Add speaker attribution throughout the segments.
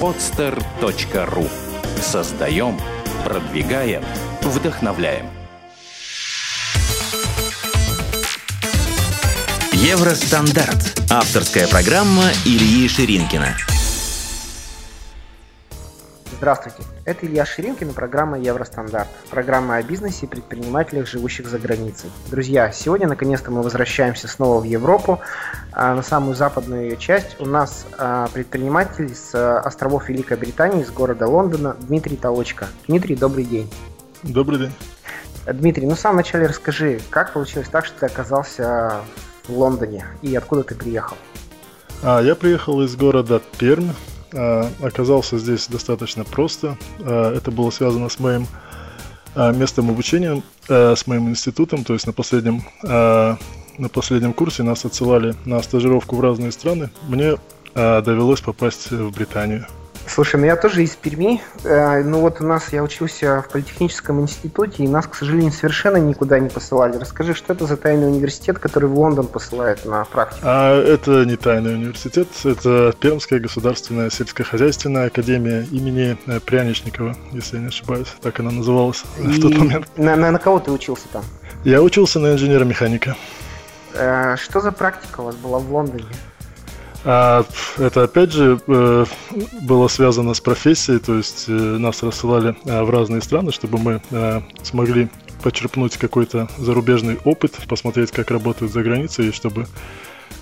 Speaker 1: podster.ru Создаем, продвигаем, вдохновляем.
Speaker 2: Евростандарт. Авторская программа Ильи Ширинкина.
Speaker 3: Здравствуйте, это Илья Ширинкин и программа Евростандарт. Программа о бизнесе и предпринимателях, живущих за границей. Друзья, сегодня наконец-то мы возвращаемся снова в Европу, а на самую западную ее часть. У нас а, предприниматель с а, островов Великой Британии, из города Лондона, Дмитрий Толочка. Дмитрий, добрый день.
Speaker 4: Добрый день.
Speaker 3: Дмитрий, ну в самом начале расскажи, как получилось так, что ты оказался в Лондоне и откуда ты приехал?
Speaker 4: А, я приехал из города Пермь, оказался здесь достаточно просто. А, это было связано с моим а, местом обучения, с моим институтом, то есть на последнем, на последнем курсе нас отсылали на стажировку в разные страны. Мне довелось попасть в Британию.
Speaker 3: Слушай, ну я тоже из Перми. Э, ну вот у нас, я учился в политехническом институте, и нас, к сожалению, совершенно никуда не посылали. Расскажи, что это за тайный университет, который в Лондон посылает на практику?
Speaker 4: А это не тайный университет, это Пермская государственная сельскохозяйственная академия имени э, Пряничникова, если я не ошибаюсь. Так она называлась и в тот момент.
Speaker 3: На, на, на кого ты учился там?
Speaker 4: Я учился на инженера-механика.
Speaker 3: Э, что за практика у вас была в Лондоне?
Speaker 4: А, это опять же э, было связано с профессией, то есть э, нас рассылали э, в разные страны, чтобы мы смогли почерпнуть какой-то зарубежный опыт, посмотреть, как работают за границей, и чтобы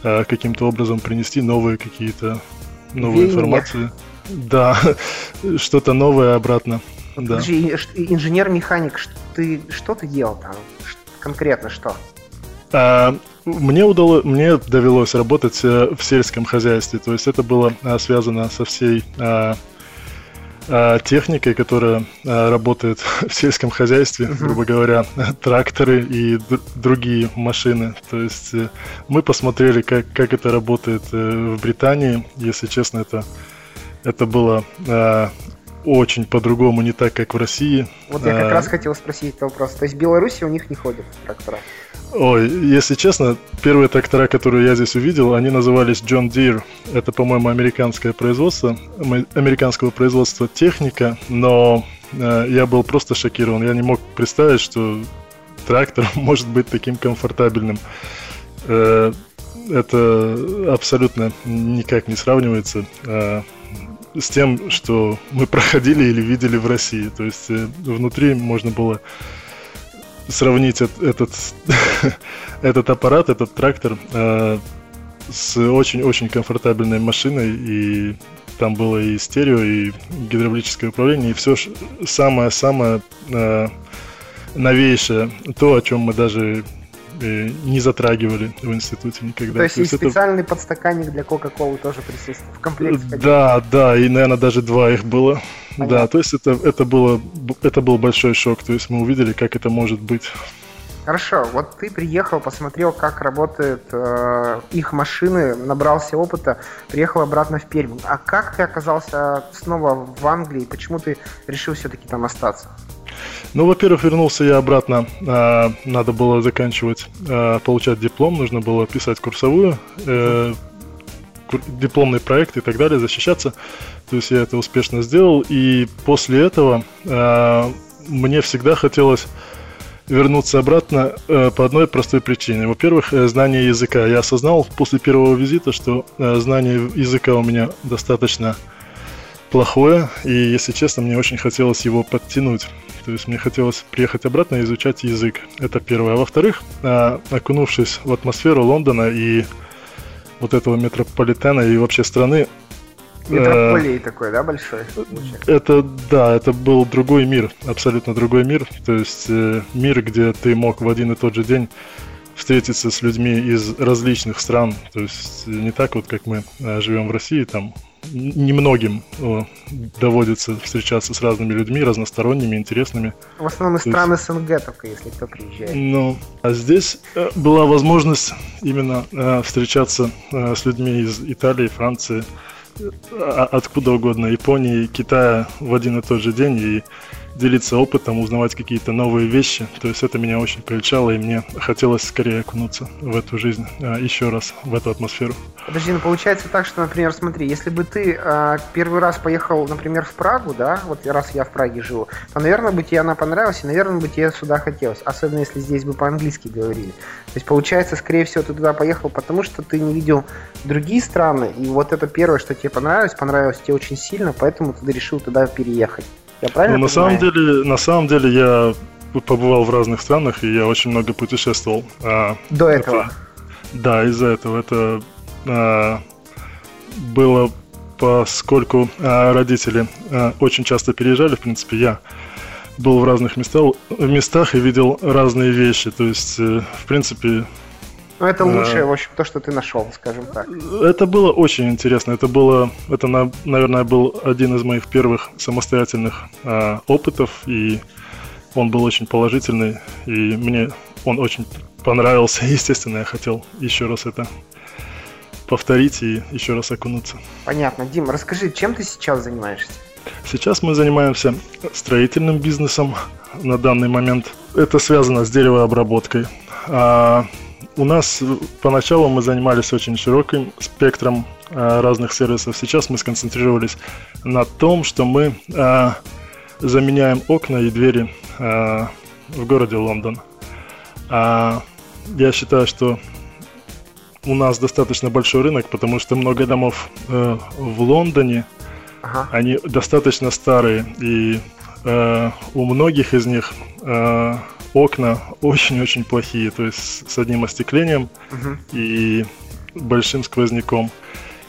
Speaker 4: каким-то образом принести новые какие-то новые информации. Да, что-то новое обратно. Да.
Speaker 3: инженер-механик, ты что ты делал там? Конкретно что?
Speaker 4: А, мне, удалось, мне довелось работать э, в сельском хозяйстве, то есть это было а, связано со всей а, а, техникой, которая работает в сельском хозяйстве, грубо говоря, тракторы и другие машины. То есть э, мы посмотрели, как, как это работает э, в Британии. Если честно, это, это было очень по-другому, не так, как в России.
Speaker 3: Вот я как раз хотел спросить этот вопрос. То есть в Беларуси у них не ходят трактора?
Speaker 4: Ой, если честно, первые трактора, которые я здесь увидел, они назывались John Deere. Это, по-моему, американское производство, американского производства техника, но э, я был просто шокирован. Я не мог представить, что трактор может быть таким комфортабельным. Э, это абсолютно никак не сравнивается э, с тем, что мы проходили или видели в России. То есть э, внутри можно было сравнить этот, этот аппарат, этот трактор э, с очень-очень комфортабельной машиной, и там было и стерео, и гидравлическое управление, и все самое-самое э, новейшее, то, о чем мы даже не затрагивали в институте никогда.
Speaker 3: То есть, То есть и специальный это... подстаканник для Кока-Колы тоже присутствует в комплекте?
Speaker 4: Да, да, и, наверное, даже два их было. Понятно. Да, то есть это, это, было, это был большой шок. То есть мы увидели, как это может быть.
Speaker 3: Хорошо, вот ты приехал, посмотрел, как работают э, их машины, набрался опыта, приехал обратно в Пермь. А как ты оказался снова в Англии? Почему ты решил все-таки там остаться?
Speaker 4: Ну, во-первых, вернулся я обратно. Э, надо было заканчивать, э, получать диплом, нужно было писать курсовую, э, дипломный проект и так далее, защищаться. То есть я это успешно сделал. И после этого э, мне всегда хотелось вернуться обратно э, по одной простой причине. Во-первых, э, знание языка. Я осознал после первого визита, что знание языка у меня достаточно плохое, и, если честно, мне очень хотелось его подтянуть. То есть мне хотелось приехать обратно и изучать язык. Это первое. А во-вторых, э, окунувшись в атмосферу Лондона и вот этого метрополитена и вообще страны,
Speaker 3: Метрополий такой, да, большой?
Speaker 4: Это, да, это был другой мир, абсолютно другой мир. То есть э, мир, где ты мог в один и тот же день встретиться с людьми из различных стран. То есть не так вот, как мы э, живем в России, там немногим о, доводится встречаться с разными людьми, разносторонними, интересными.
Speaker 3: В основном из стран СНГ только, если кто приезжает.
Speaker 4: Ну, а здесь э, была возможность именно э, встречаться э, с людьми из Италии, Франции, а, откуда угодно, Японии, Китая в один и тот же день. И делиться опытом, узнавать какие-то новые вещи. То есть это меня очень привлечало, и мне хотелось скорее окунуться в эту жизнь а, еще раз, в эту атмосферу.
Speaker 3: Подожди, ну получается так, что, например, смотри, если бы ты а, первый раз поехал, например, в Прагу, да, вот раз я в Праге живу, то, наверное, бы тебе она понравилась, и, наверное, бы тебе сюда хотелось. Особенно, если здесь бы по-английски говорили. То есть, получается, скорее всего, ты туда поехал, потому что ты не видел другие страны, и вот это первое, что тебе понравилось, понравилось тебе очень сильно, поэтому ты решил туда переехать.
Speaker 4: Я правильно ну, на самом деле, на самом деле я побывал в разных странах, и я очень много путешествовал.
Speaker 3: А, До этого? Это,
Speaker 4: да, из-за этого. Это а, было поскольку а, родители а, очень часто переезжали, в принципе, я был в разных местах, местах и видел разные вещи. То есть, э, в принципе,
Speaker 3: ну, это лучшее, а, в общем, то, что ты нашел, скажем так.
Speaker 4: Это было очень интересно. Это было, это, наверное, был один из моих первых самостоятельных а, опытов, и он был очень положительный, и мне он очень понравился. Естественно, я хотел еще раз это повторить и еще раз окунуться.
Speaker 3: Понятно. Дим, расскажи, чем ты сейчас занимаешься?
Speaker 4: Сейчас мы занимаемся строительным бизнесом на данный момент. Это связано с деревообработкой. А у нас поначалу мы занимались очень широким спектром а, разных сервисов. Сейчас мы сконцентрировались на том, что мы а, заменяем окна и двери а, в городе Лондон. А, я считаю, что у нас достаточно большой рынок, потому что много домов э, в Лондоне, ага. они достаточно старые, и э, у многих из них э, окна очень-очень плохие, то есть с одним остеклением угу. и большим сквозняком.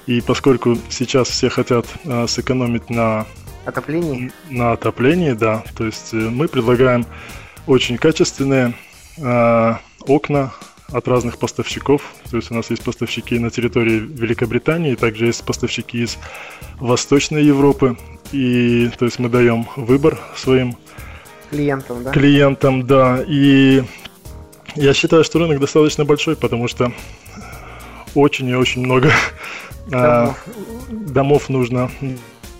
Speaker 4: И поскольку сейчас все хотят э, сэкономить на
Speaker 3: отоплении,
Speaker 4: на отоплении, да, то есть э, мы предлагаем очень качественные э, окна от разных поставщиков. То есть у нас есть поставщики на территории Великобритании, также есть поставщики из Восточной Европы. И то есть мы даем выбор своим
Speaker 3: Клиентам, да?
Speaker 4: Клиентам, да. И я считаю, что рынок достаточно большой, потому что очень и очень много а, домов, домов нужно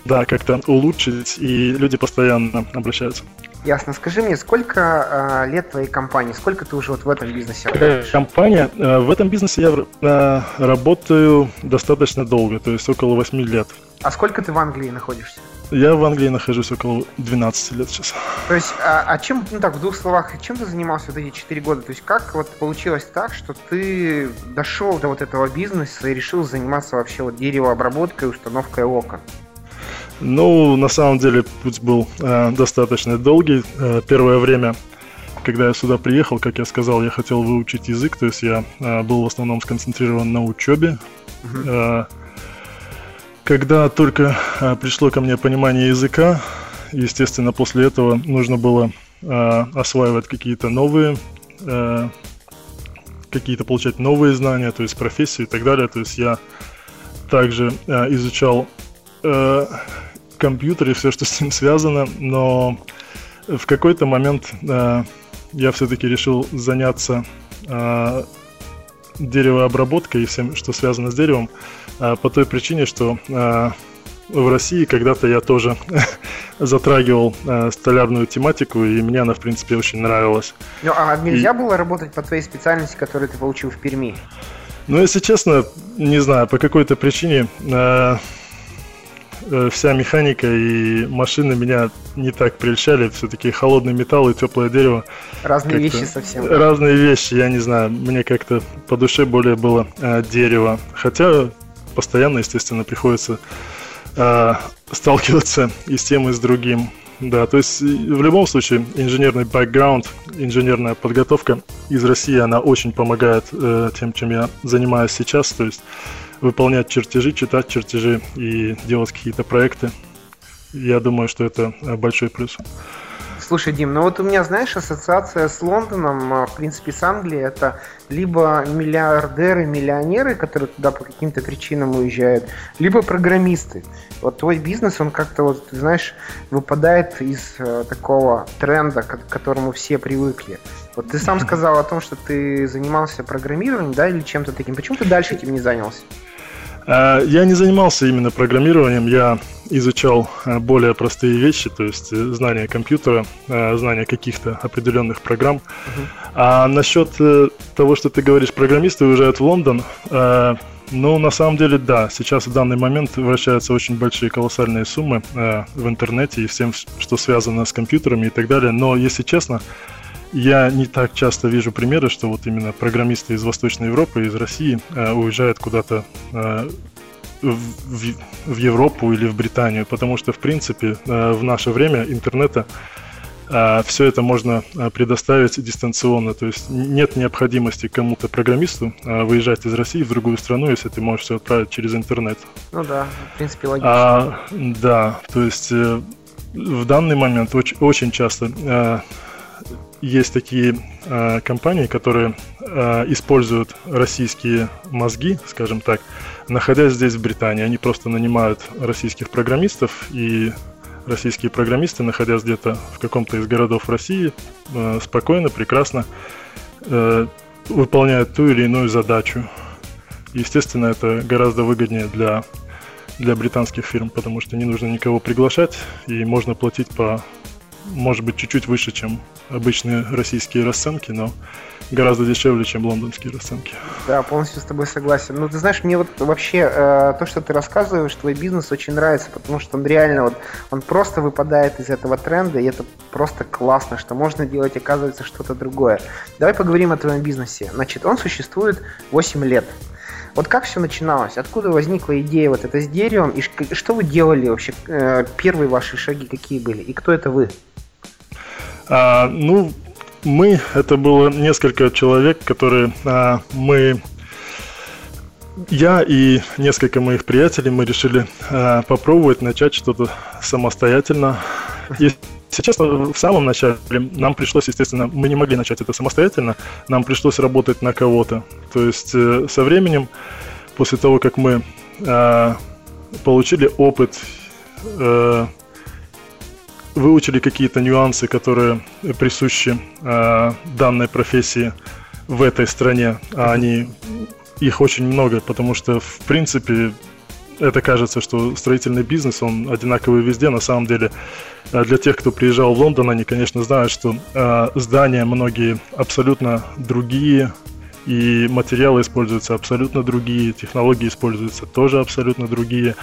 Speaker 4: да, как-то улучшить, и люди постоянно обращаются.
Speaker 3: Ясно. Скажи мне, сколько э, лет твоей компании? Сколько ты уже вот в этом бизнесе работаешь?
Speaker 4: Компания, э, в этом бизнесе я э, работаю достаточно долго, то есть около 8 лет.
Speaker 3: А сколько ты в Англии находишься?
Speaker 4: Я в Англии нахожусь около 12 лет сейчас.
Speaker 3: То есть, а, а чем, ну так, в двух словах, чем ты занимался вот эти 4 года? То есть, как вот получилось так, что ты дошел до вот этого бизнеса и решил заниматься вообще вот деревообработкой, установкой окон?
Speaker 4: Ну, на самом деле, путь был э, достаточно долгий. Э, первое время, когда я сюда приехал, как я сказал, я хотел выучить язык, то есть я э, был в основном сконцентрирован на учебе. Uh-huh. Э, когда только а, пришло ко мне понимание языка, естественно, после этого нужно было а, осваивать какие-то новые, а, какие-то получать новые знания, то есть профессии и так далее. То есть я также а, изучал а, компьютер и все, что с ним связано, но в какой-то момент а, я все-таки решил заняться а, деревообработкой и всем, что связано с деревом, по той причине, что а, в России когда-то я тоже затрагивал э, столярную тематику, и мне она, в принципе, очень нравилась.
Speaker 3: Ну, а нельзя и... было работать по твоей специальности, которую ты получил в Перми?
Speaker 4: Ну, если честно, не знаю, по какой-то причине э, э, вся механика и машины меня не так прельщали. Все-таки холодный металл и теплое дерево.
Speaker 3: Разные вещи совсем.
Speaker 4: Разные вещи, я не знаю. Мне как-то по душе более было э, дерево. Хотя постоянно, естественно, приходится э, сталкиваться и с тем, и с другим. Да, то есть в любом случае инженерный бэкграунд, инженерная подготовка из России, она очень помогает э, тем, чем я занимаюсь сейчас, то есть выполнять чертежи, читать чертежи и делать какие-то проекты. Я думаю, что это большой плюс.
Speaker 3: Слушай, Дим, ну вот у меня, знаешь, ассоциация с Лондоном, а, в принципе, с Англией, это либо миллиардеры, миллионеры, которые туда по каким-то причинам уезжают, либо программисты. Вот твой бизнес, он как-то, вот, знаешь, выпадает из э, такого тренда, к которому все привыкли. Вот ты сам сказал о том, что ты занимался программированием, да, или чем-то таким. Почему ты дальше этим не занялся?
Speaker 4: А, я не занимался именно программированием, я изучал а, более простые вещи, то есть э, знание компьютера, знание каких-то определенных программ. Uh-huh. А насчет э, того, что ты говоришь, программисты уезжают в Лондон, ну, на самом деле, да. Сейчас в данный момент вращаются очень большие колоссальные суммы в интернете и всем, что связано с компьютерами и так далее. Но, если честно, я не так часто вижу примеры, что вот именно программисты из Восточной Европы, из России э, уезжают куда-то э, в, в Европу или в Британию, потому что, в принципе, э, в наше время интернета э, все это можно э, предоставить дистанционно, то есть нет необходимости кому-то программисту э, выезжать из России в другую страну, если ты можешь все отправить через интернет.
Speaker 3: Ну да, в принципе логично. А,
Speaker 4: да, то есть э, в данный момент очень, очень часто э, есть такие э, компании, которые э, используют российские мозги, скажем так, находясь здесь в Британии. Они просто нанимают российских программистов, и российские программисты, находясь где-то в каком-то из городов России, э, спокойно, прекрасно э, выполняют ту или иную задачу. Естественно, это гораздо выгоднее для для британских фирм, потому что не нужно никого приглашать, и можно платить по может быть, чуть-чуть выше, чем обычные российские расценки, но гораздо дешевле, чем лондонские расценки.
Speaker 3: Да, полностью с тобой согласен. Ну, ты знаешь, мне вот вообще э, то, что ты рассказываешь, твой бизнес очень нравится, потому что он реально вот, он просто выпадает из этого тренда, и это просто классно, что можно делать, оказывается, что-то другое. Давай поговорим о твоем бизнесе. Значит, он существует 8 лет. Вот как все начиналось? Откуда возникла идея вот это с деревом? И что вы делали вообще? Э, первые ваши шаги какие были? И кто это вы?
Speaker 4: А, ну, мы, это было несколько человек, которые а, мы я и несколько моих приятелей, мы решили а, попробовать начать что-то самостоятельно. И сейчас в самом начале нам пришлось, естественно, мы не могли начать это самостоятельно, нам пришлось работать на кого-то. То есть э, со временем, после того, как мы э, получили опыт э, выучили какие-то нюансы, которые присущи э, данной профессии в этой стране, а они их очень много, потому что в принципе это кажется, что строительный бизнес, он одинаковый везде. На самом деле, э, для тех, кто приезжал в Лондон, они, конечно, знают, что э, здания многие абсолютно другие, и материалы используются абсолютно другие, технологии используются тоже абсолютно другие.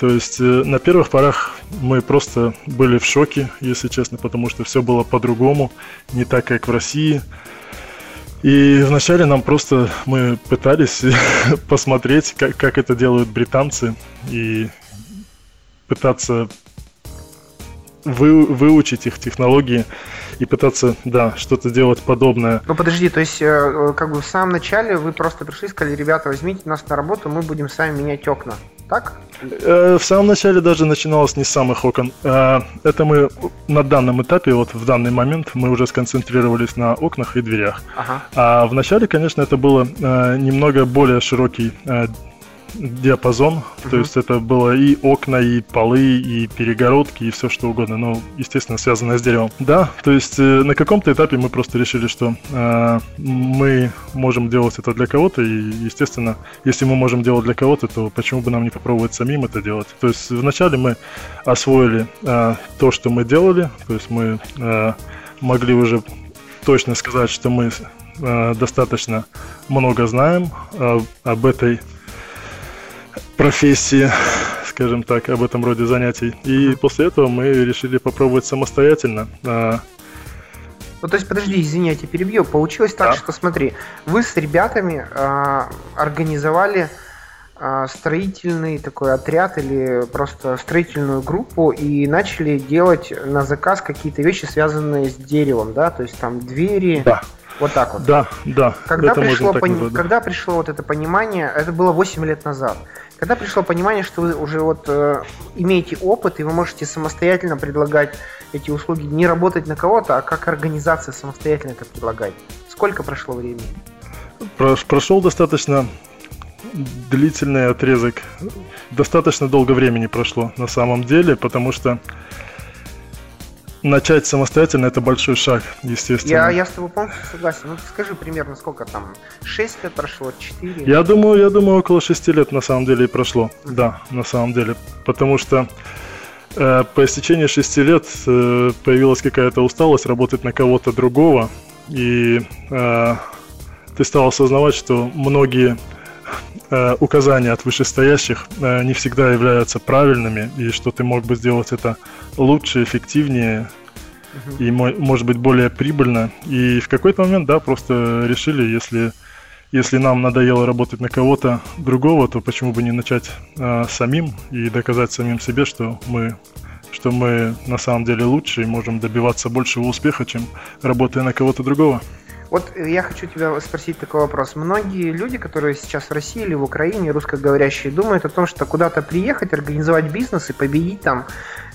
Speaker 4: То есть э, на первых порах мы просто были в шоке, если честно, потому что все было по-другому, не так, как в России. И вначале нам просто мы пытались посмотреть, как, как это делают британцы, и пытаться вы, выучить их технологии и пытаться, да, что-то делать подобное.
Speaker 3: Ну подожди, то есть, э, как бы в самом начале вы просто пришли и сказали, ребята, возьмите нас на работу, мы будем сами менять окна, так?
Speaker 4: Э, в самом начале даже начиналось не с самых окон. Э, это мы на данном этапе, вот в данный момент, мы уже сконцентрировались на окнах и дверях. Ага. А в начале, конечно, это было э, немного более широкий диапазон, uh-huh. то есть это было и окна, и полы, и перегородки, и все что угодно, но, естественно, связанное с деревом. Да, то есть э, на каком-то этапе мы просто решили, что э, мы можем делать это для кого-то, и, естественно, если мы можем делать для кого-то, то почему бы нам не попробовать самим это делать? То есть вначале мы освоили э, то, что мы делали, то есть мы э, могли уже точно сказать, что мы э, достаточно много знаем э, об этой профессии, скажем так, об этом роде занятий. И после этого мы решили попробовать самостоятельно. А,
Speaker 3: ну, то есть, подожди, извини, я тебя перебью. Получилось так, да. что, смотри, вы с ребятами э, организовали э, строительный такой отряд или просто строительную группу и начали делать на заказ какие-то вещи, связанные с деревом, да? То есть там двери.
Speaker 4: Да.
Speaker 3: Вот так вот.
Speaker 4: Да, да.
Speaker 3: Когда, пришло, пон... когда пришло вот это понимание, это было 8 лет назад. Когда пришло понимание, что вы уже вот э, имеете опыт и вы можете самостоятельно предлагать эти услуги, не работать на кого-то, а как организация самостоятельно это предлагать? Сколько прошло времени?
Speaker 4: Прошел достаточно длительный отрезок. Достаточно долго времени прошло на самом деле, потому что начать самостоятельно это большой шаг, естественно.
Speaker 3: Я, я с тобой полностью согласен. Ну, скажи примерно, сколько там? 6 лет прошло, 4?
Speaker 4: Я думаю, я думаю, около 6 лет на самом деле и прошло. Mm-hmm. Да, на самом деле. Потому что э, по истечении 6 лет э, появилась какая-то усталость работать на кого-то другого. И э, ты стал осознавать, что многие э, указания от вышестоящих э, не всегда являются правильными, и что ты мог бы сделать это лучше, эффективнее и, может быть, более прибыльно. И в какой-то момент, да, просто решили, если, если нам надоело работать на кого-то другого, то почему бы не начать э, самим и доказать самим себе, что мы что мы на самом деле лучше и можем добиваться большего успеха, чем работая на кого-то другого.
Speaker 3: Вот я хочу тебя спросить такой вопрос. Многие люди, которые сейчас в России или в Украине, русскоговорящие, думают о том, что куда-то приехать, организовать бизнес и победить там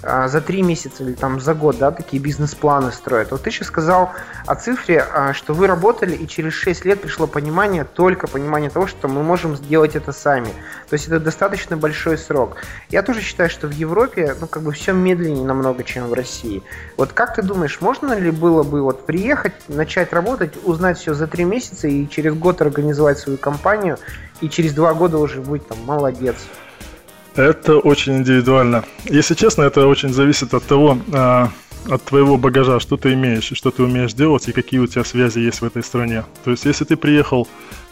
Speaker 3: за три месяца или там за год, да, такие бизнес-планы строят. Вот ты сейчас сказал о цифре, а, что вы работали, и через 6 лет пришло понимание, только понимание того, что мы можем сделать это сами. То есть это достаточно большой срок. Я тоже считаю, что в Европе, ну, как бы все медленнее намного, чем в России. Вот как ты думаешь, можно ли было бы вот приехать, начать работать, узнать все за три месяца и через год организовать свою компанию, и через два года уже быть там молодец?
Speaker 4: Это очень индивидуально. Если честно, это очень зависит от того, а, от твоего багажа, что ты имеешь, и что ты умеешь делать, и какие у тебя связи есть в этой стране. То есть, если ты приехал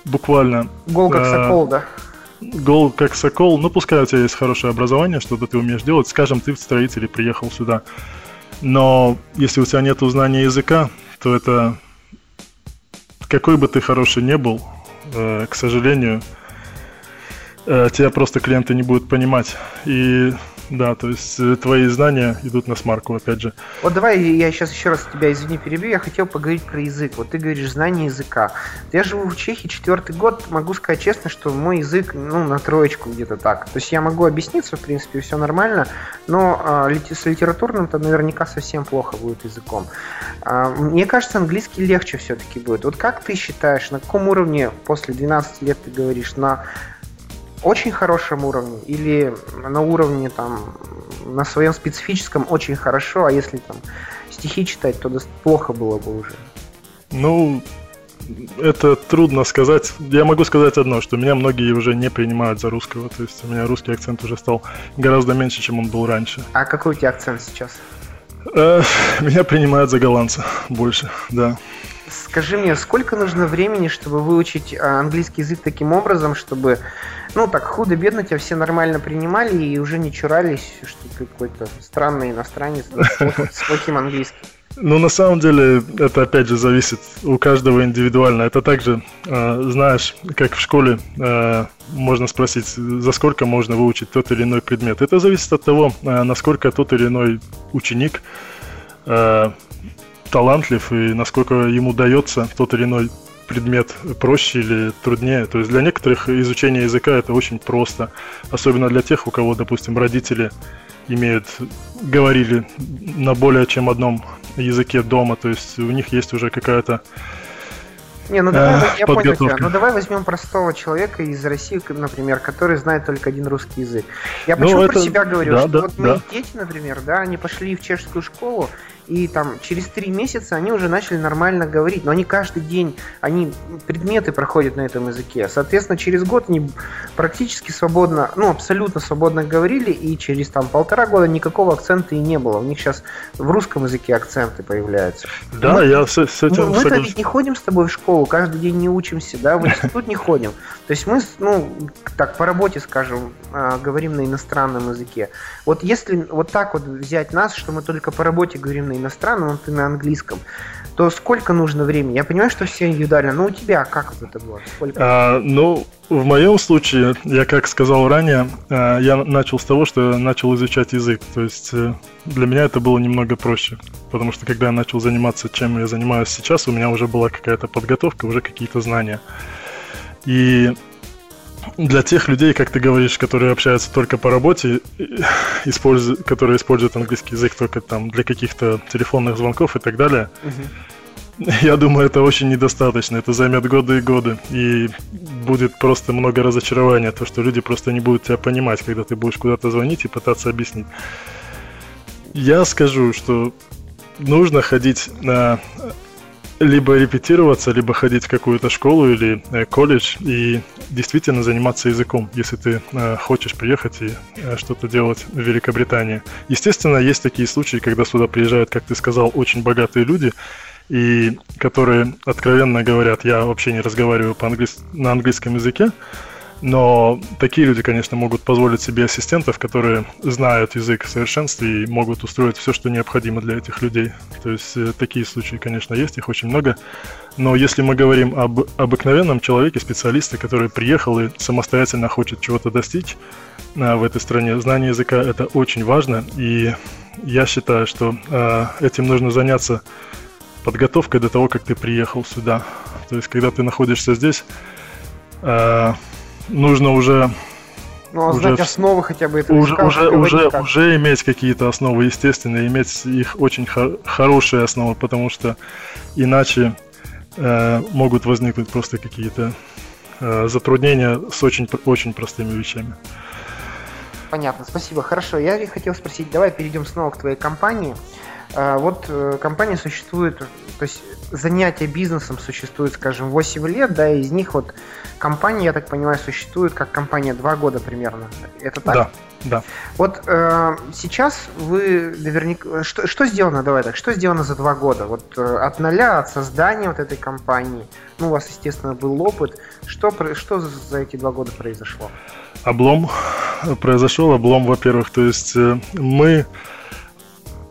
Speaker 4: буквально...
Speaker 3: Гол как э, сокол, да?
Speaker 4: Гол как сокол, ну пускай у тебя есть хорошее образование, что-то ты умеешь делать, скажем, ты в строителе приехал сюда. Но если у тебя нет знания языка, то это какой бы ты хороший не был, э, к сожалению, тебя просто клиенты не будут понимать. И да, то есть э, твои знания идут на смарку, опять же.
Speaker 3: Вот давай я сейчас еще раз тебя, извини, перебью. Я хотел поговорить про язык. Вот ты говоришь знание языка. Я живу в Чехии четвертый год. Могу сказать честно, что мой язык, ну, на троечку где-то так. То есть я могу объясниться, в принципе, все нормально, но а, с литературным-то наверняка совсем плохо будет языком. А, мне кажется, английский легче все-таки будет. Вот как ты считаешь, на каком уровне после 12 лет ты говоришь, на очень хорошем уровне или на уровне там на своем специфическом очень хорошо, а если там стихи читать, то плохо было бы уже.
Speaker 4: Ну, это трудно сказать. Я могу сказать одно, что меня многие уже не принимают за русского. То есть у меня русский акцент уже стал гораздо меньше, чем он был раньше.
Speaker 3: А какой у тебя акцент сейчас?
Speaker 4: Э, меня принимают за голландца больше, да.
Speaker 3: Скажи мне, сколько нужно времени, чтобы выучить а, английский язык таким образом, чтобы, ну, так худо-бедно тебя все нормально принимали и уже не чурались, что ты какой-то странный иностранец с плохим английским?
Speaker 4: Ну, на самом деле, это опять же зависит у каждого индивидуально. Это также, э, знаешь, как в школе э, можно спросить, за сколько можно выучить тот или иной предмет. Это зависит от того, э, насколько тот или иной ученик э, талантлив и насколько ему дается тот или иной предмет проще или труднее. То есть для некоторых изучение языка это очень просто, особенно для тех, у кого, допустим, родители имеют, говорили на более чем одном языке дома, то есть у них есть уже какая-то
Speaker 3: не, ну давай, э, я понял тебя. Ну давай возьмем простого человека из России, например, который знает только один русский язык. Я ну, почему ну, это... про себя говорю, да, что да, вот да. мои дети, например, да, они пошли в чешскую школу, и там через три месяца они уже начали нормально говорить, но они каждый день, они предметы проходят на этом языке. Соответственно, через год они практически свободно, ну, абсолютно свободно говорили, и через там полтора года никакого акцента и не было. У них сейчас в русском языке акценты появляются.
Speaker 4: Да, мы, я с, с этим
Speaker 3: Мы, мы ведь не ходим с тобой в школу, каждый день не учимся, да, в институт не ходим. То есть мы, ну, так, по работе, скажем, а, говорим на иностранном языке. Вот если вот так вот взять нас, что мы только по работе говорим на иностранном, а ты на английском, то сколько нужно времени? Я понимаю, что все индивидуально, но у тебя как это было? Сколько?
Speaker 4: А, ну, в моем случае, я как сказал ранее, а, я начал с того, что я начал изучать язык. То есть э, для меня это было немного проще. Потому что когда я начал заниматься, чем я занимаюсь сейчас, у меня уже была какая-то подготовка, уже какие-то знания. И для тех людей, как ты говоришь, которые общаются только по работе, используют, которые используют английский язык только там для каких-то телефонных звонков и так далее, угу. я думаю, это очень недостаточно. Это займет годы и годы. И будет просто много разочарования, то, что люди просто не будут тебя понимать, когда ты будешь куда-то звонить и пытаться объяснить. Я скажу, что нужно ходить на либо репетироваться, либо ходить в какую-то школу или э, колледж и действительно заниматься языком, если ты э, хочешь приехать и э, что-то делать в Великобритании. Естественно, есть такие случаи, когда сюда приезжают, как ты сказал, очень богатые люди, и которые откровенно говорят, я вообще не разговариваю по-английски на английском языке, но такие люди, конечно, могут позволить себе ассистентов, которые знают язык в совершенстве и могут устроить все, что необходимо для этих людей. То есть э, такие случаи, конечно, есть, их очень много. Но если мы говорим об обыкновенном человеке, специалисте, который приехал и самостоятельно хочет чего-то достичь а, в этой стране, знание языка это очень важно. И я считаю, что а, этим нужно заняться подготовкой до того, как ты приехал сюда. То есть, когда ты находишься здесь, нужно уже
Speaker 3: ну, а уже знать основы хотя бы этого
Speaker 4: уже, уже, уже, уже иметь какие-то основы, естественно, иметь их очень хор- хорошие основы, потому что иначе э, могут возникнуть просто какие-то э, затруднения с очень, очень простыми вещами.
Speaker 3: Понятно, спасибо. Хорошо, я хотел спросить, давай перейдем снова к твоей компании. Э, вот э, компания существует, то есть занятие бизнесом существует, скажем, 8 лет, да, из них вот компания, я так понимаю, существует как компания 2 года примерно. Это так?
Speaker 4: Да, да.
Speaker 3: Вот э, сейчас вы наверняка... Что, что сделано, давай так, что сделано за 2 года? Вот э, от нуля, от создания вот этой компании, ну, у вас, естественно, был опыт. Что, что за эти 2 года произошло?
Speaker 4: Облом произошел, облом, во-первых, то есть э, мы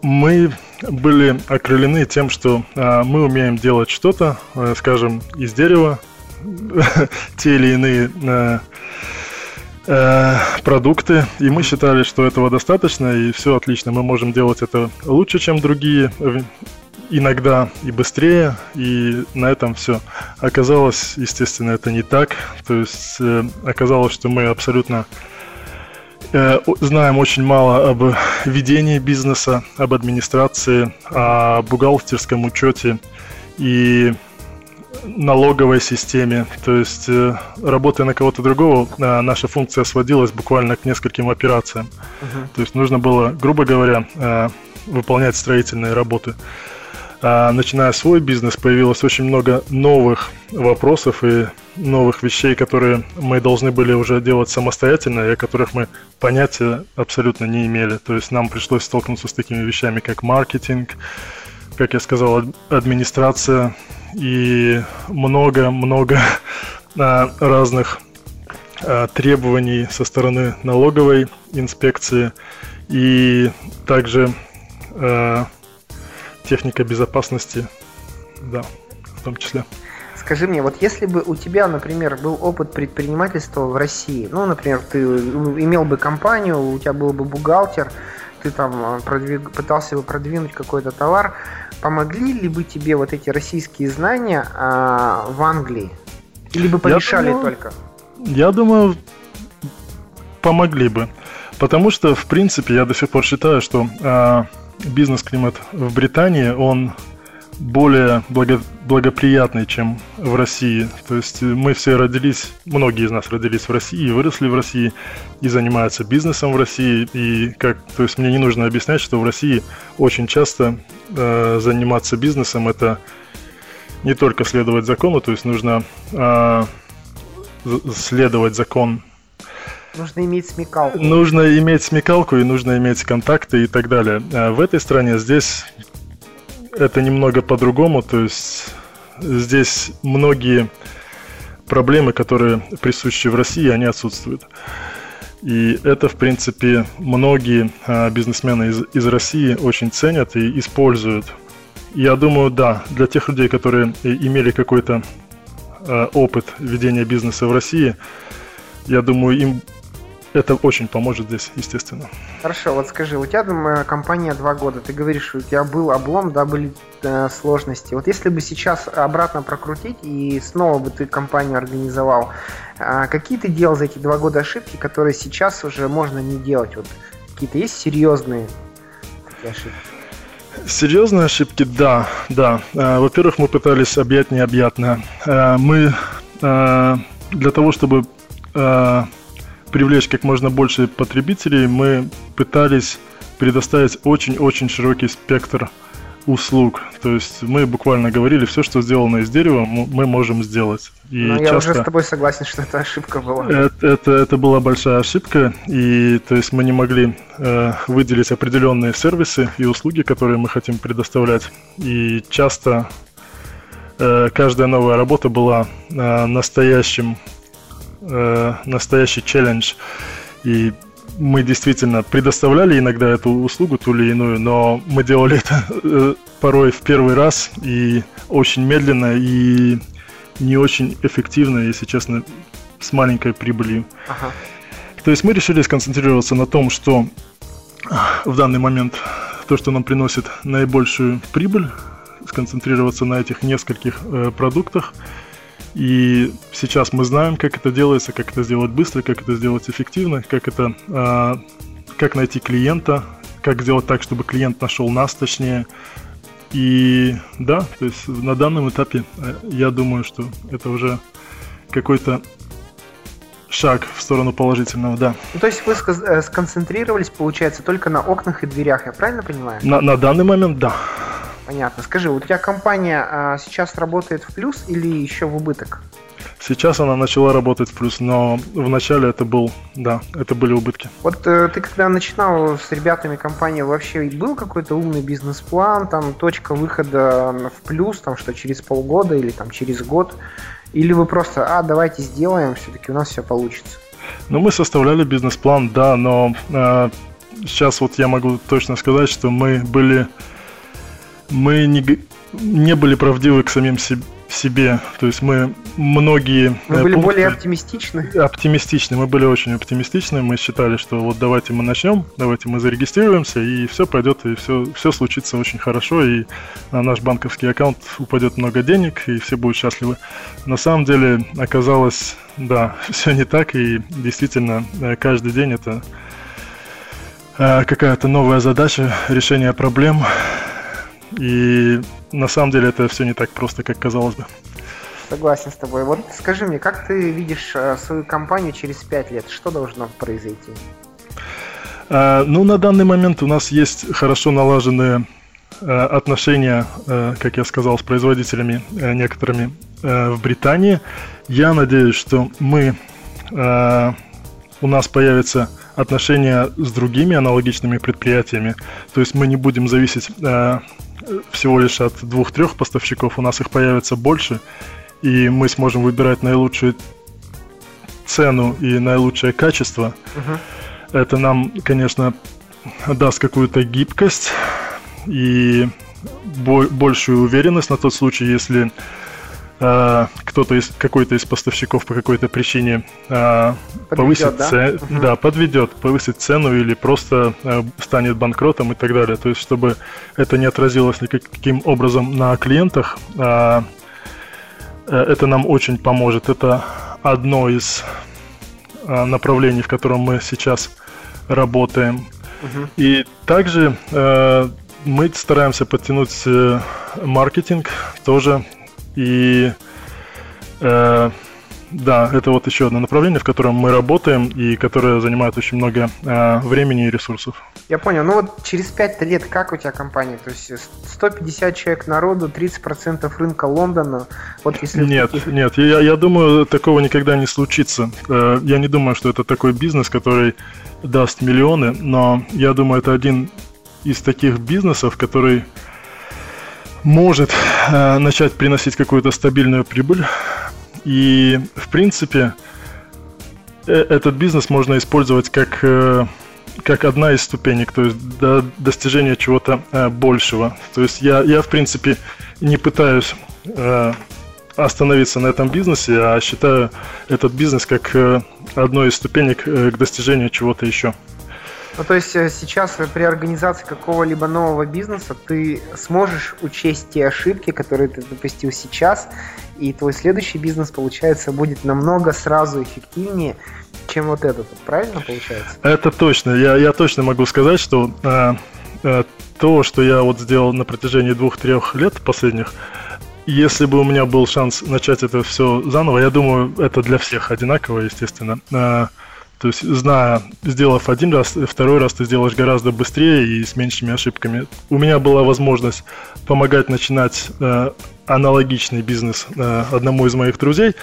Speaker 4: мы были окрылены тем, что э, мы умеем делать что-то, э, скажем, из дерева, те или иные э, э, продукты, и мы считали, что этого достаточно, и все отлично, мы можем делать это лучше, чем другие, иногда и быстрее, и на этом все. Оказалось, естественно, это не так, то есть оказалось, что мы абсолютно знаем очень мало об ведении бизнеса, об администрации, о бухгалтерском учете и налоговой системе. То есть, э, работая на кого-то другого, э, наша функция сводилась буквально к нескольким операциям. Uh-huh. То есть нужно было, грубо говоря, выполнять строительные работы. А, начиная свой бизнес, появилось очень много новых вопросов и новых вещей, которые мы должны были уже делать самостоятельно, и о которых мы понятия абсолютно не имели. То есть нам пришлось столкнуться с такими вещами, как маркетинг, как я сказал, администрация и много-много а, разных а, требований со стороны налоговой инспекции и также техника безопасности, да, в том числе.
Speaker 3: Скажи мне, вот если бы у тебя, например, был опыт предпринимательства в России, ну, например, ты имел бы компанию, у тебя был бы бухгалтер, ты там а, продвиг... пытался бы продвинуть какой-то товар, помогли ли бы тебе вот эти российские знания а, в Англии? Или бы помешали я думаю, только?
Speaker 4: Я думаю, помогли бы. Потому что, в принципе, я до сих пор считаю, что а, бизнес-климат в Британии, он более благо, благоприятный, чем в России. То есть мы все родились, многие из нас родились в России, выросли в России и занимаются бизнесом в России. И как, то есть мне не нужно объяснять, что в России очень часто э, заниматься бизнесом это не только следовать закону, то есть нужно э, следовать закон
Speaker 3: Нужно иметь смекалку.
Speaker 4: Нужно иметь смекалку и нужно иметь контакты и так далее. А в этой стране здесь это немного по-другому, то есть здесь многие проблемы, которые присущи в России, они отсутствуют. И это, в принципе, многие а, бизнесмены из, из России очень ценят и используют. Я думаю, да, для тех людей, которые имели какой-то а, опыт ведения бизнеса в России, я думаю, им это очень поможет здесь, естественно.
Speaker 3: Хорошо, вот скажи, у тебя там компания два года, ты говоришь, что у тебя был облом, да, были э, сложности. Вот если бы сейчас обратно прокрутить и снова бы ты компанию организовал, э, какие ты делал за эти два года ошибки, которые сейчас уже можно не делать? Вот какие-то есть серьезные ошибки?
Speaker 4: Серьезные ошибки, да, да. Э, во-первых, мы пытались объять необъятное. Э, мы э, для того, чтобы привлечь как можно больше потребителей, мы пытались предоставить очень-очень широкий спектр услуг. То есть мы буквально говорили, все, что сделано из дерева, мы можем сделать.
Speaker 3: И Но часто... я уже с тобой согласен, что это ошибка была.
Speaker 4: Это, это, это была большая ошибка, и то есть мы не могли э, выделить определенные сервисы и услуги, которые мы хотим предоставлять. И часто э, каждая новая работа была э, настоящим, э, настоящий челлендж. И мы действительно предоставляли иногда эту услугу, ту или иную, но мы делали это э, порой в первый раз и очень медленно и не очень эффективно, если честно, с маленькой прибылью. Ага. То есть мы решили сконцентрироваться на том, что в данный момент то, что нам приносит наибольшую прибыль, сконцентрироваться на этих нескольких э, продуктах – и сейчас мы знаем, как это делается, как это сделать быстро, как это сделать эффективно, как это, э, как найти клиента, как сделать так, чтобы клиент нашел нас, точнее. И да, то есть на данном этапе э, я думаю, что это уже какой-то шаг в сторону положительного, да.
Speaker 3: Ну, то есть вы э, сконцентрировались, получается, только на окнах и дверях, я правильно понимаю?
Speaker 4: На, на данный момент, да.
Speaker 3: Понятно. Скажи, у тебя компания а, сейчас работает в плюс или еще в убыток?
Speaker 4: Сейчас она начала работать в плюс, но в начале это был, да, это были убытки.
Speaker 3: Вот э, ты когда начинал с ребятами компании, вообще был какой-то умный бизнес-план, там точка выхода в плюс, там что через полгода или там через год, или вы просто, а давайте сделаем, все-таки у нас все получится?
Speaker 4: Ну мы составляли бизнес-план, да, но э, сейчас вот я могу точно сказать, что мы были мы не, не были правдивы к самим себе. То есть мы многие...
Speaker 3: Мы э, были пункты, более оптимистичны?
Speaker 4: Оптимистичны. Мы были очень оптимистичны. Мы считали, что вот давайте мы начнем, давайте мы зарегистрируемся, и все пойдет, и все, все случится очень хорошо, и на наш банковский аккаунт упадет много денег, и все будут счастливы. На самом деле оказалось, да, все не так, и действительно э, каждый день это э, какая-то новая задача, решение проблем, и на самом деле это все не так просто, как казалось бы.
Speaker 3: Согласен с тобой. Вот скажи мне, как ты видишь э, свою компанию через 5 лет? Что должно произойти?
Speaker 4: А, ну, на данный момент у нас есть хорошо налаженные э, отношения, э, как я сказал, с производителями некоторыми в Британии. Я надеюсь, что мы у нас появятся отношения с другими аналогичными предприятиями. То есть мы не будем зависеть всего лишь от двух-трех поставщиков, у нас их появится больше, и мы сможем выбирать наилучшую цену и наилучшее качество. Uh-huh. Это нам, конечно, даст какую-то гибкость и большую уверенность на тот случай, если э, кто-то из какой-то из поставщиков по какой-то причине э, повысит да? Ц... Угу. да, подведет, повысит цену или просто э, станет банкротом и так далее. То есть, чтобы это не отразилось никаким образом на клиентах, э, это нам очень поможет. Это одно из э, направлений, в котором мы сейчас работаем. Угу. И также э, мы стараемся подтянуть э, маркетинг тоже и э, да, это вот еще одно направление, в котором мы работаем и которое занимает очень много э, времени и ресурсов.
Speaker 3: Я понял. Ну вот через 5 лет как у тебя компания? То есть 150 человек народу, 30% рынка Лондона. Вот
Speaker 4: если нет, нет, я, я думаю, такого никогда не случится. Э, я не думаю, что это такой бизнес, который даст миллионы, но я думаю, это один из таких бизнесов, который может э, начать приносить какую-то стабильную прибыль. И, в принципе, э, этот бизнес можно использовать как, э, как одна из ступенек, то есть до достижения чего-то э, большего. То есть я, я, в принципе, не пытаюсь э, остановиться на этом бизнесе, а считаю этот бизнес как э, одной из ступенек э, к достижению чего-то еще.
Speaker 3: Ну, то есть э, сейчас при организации какого-либо нового бизнеса ты сможешь учесть те ошибки, которые ты допустил сейчас, и твой следующий бизнес, получается, будет намного сразу эффективнее, чем вот этот. Правильно получается?
Speaker 4: Это точно. Я, я точно могу сказать, что э, э, то, что я вот сделал на протяжении двух-трех лет последних, если бы у меня был шанс начать это все заново, я думаю, это для всех одинаково, естественно. Э, То есть, зная, сделав один раз, второй раз ты сделаешь гораздо быстрее и с меньшими ошибками. У меня была возможность помогать начинать э, аналогичный бизнес э, одному из моих друзей.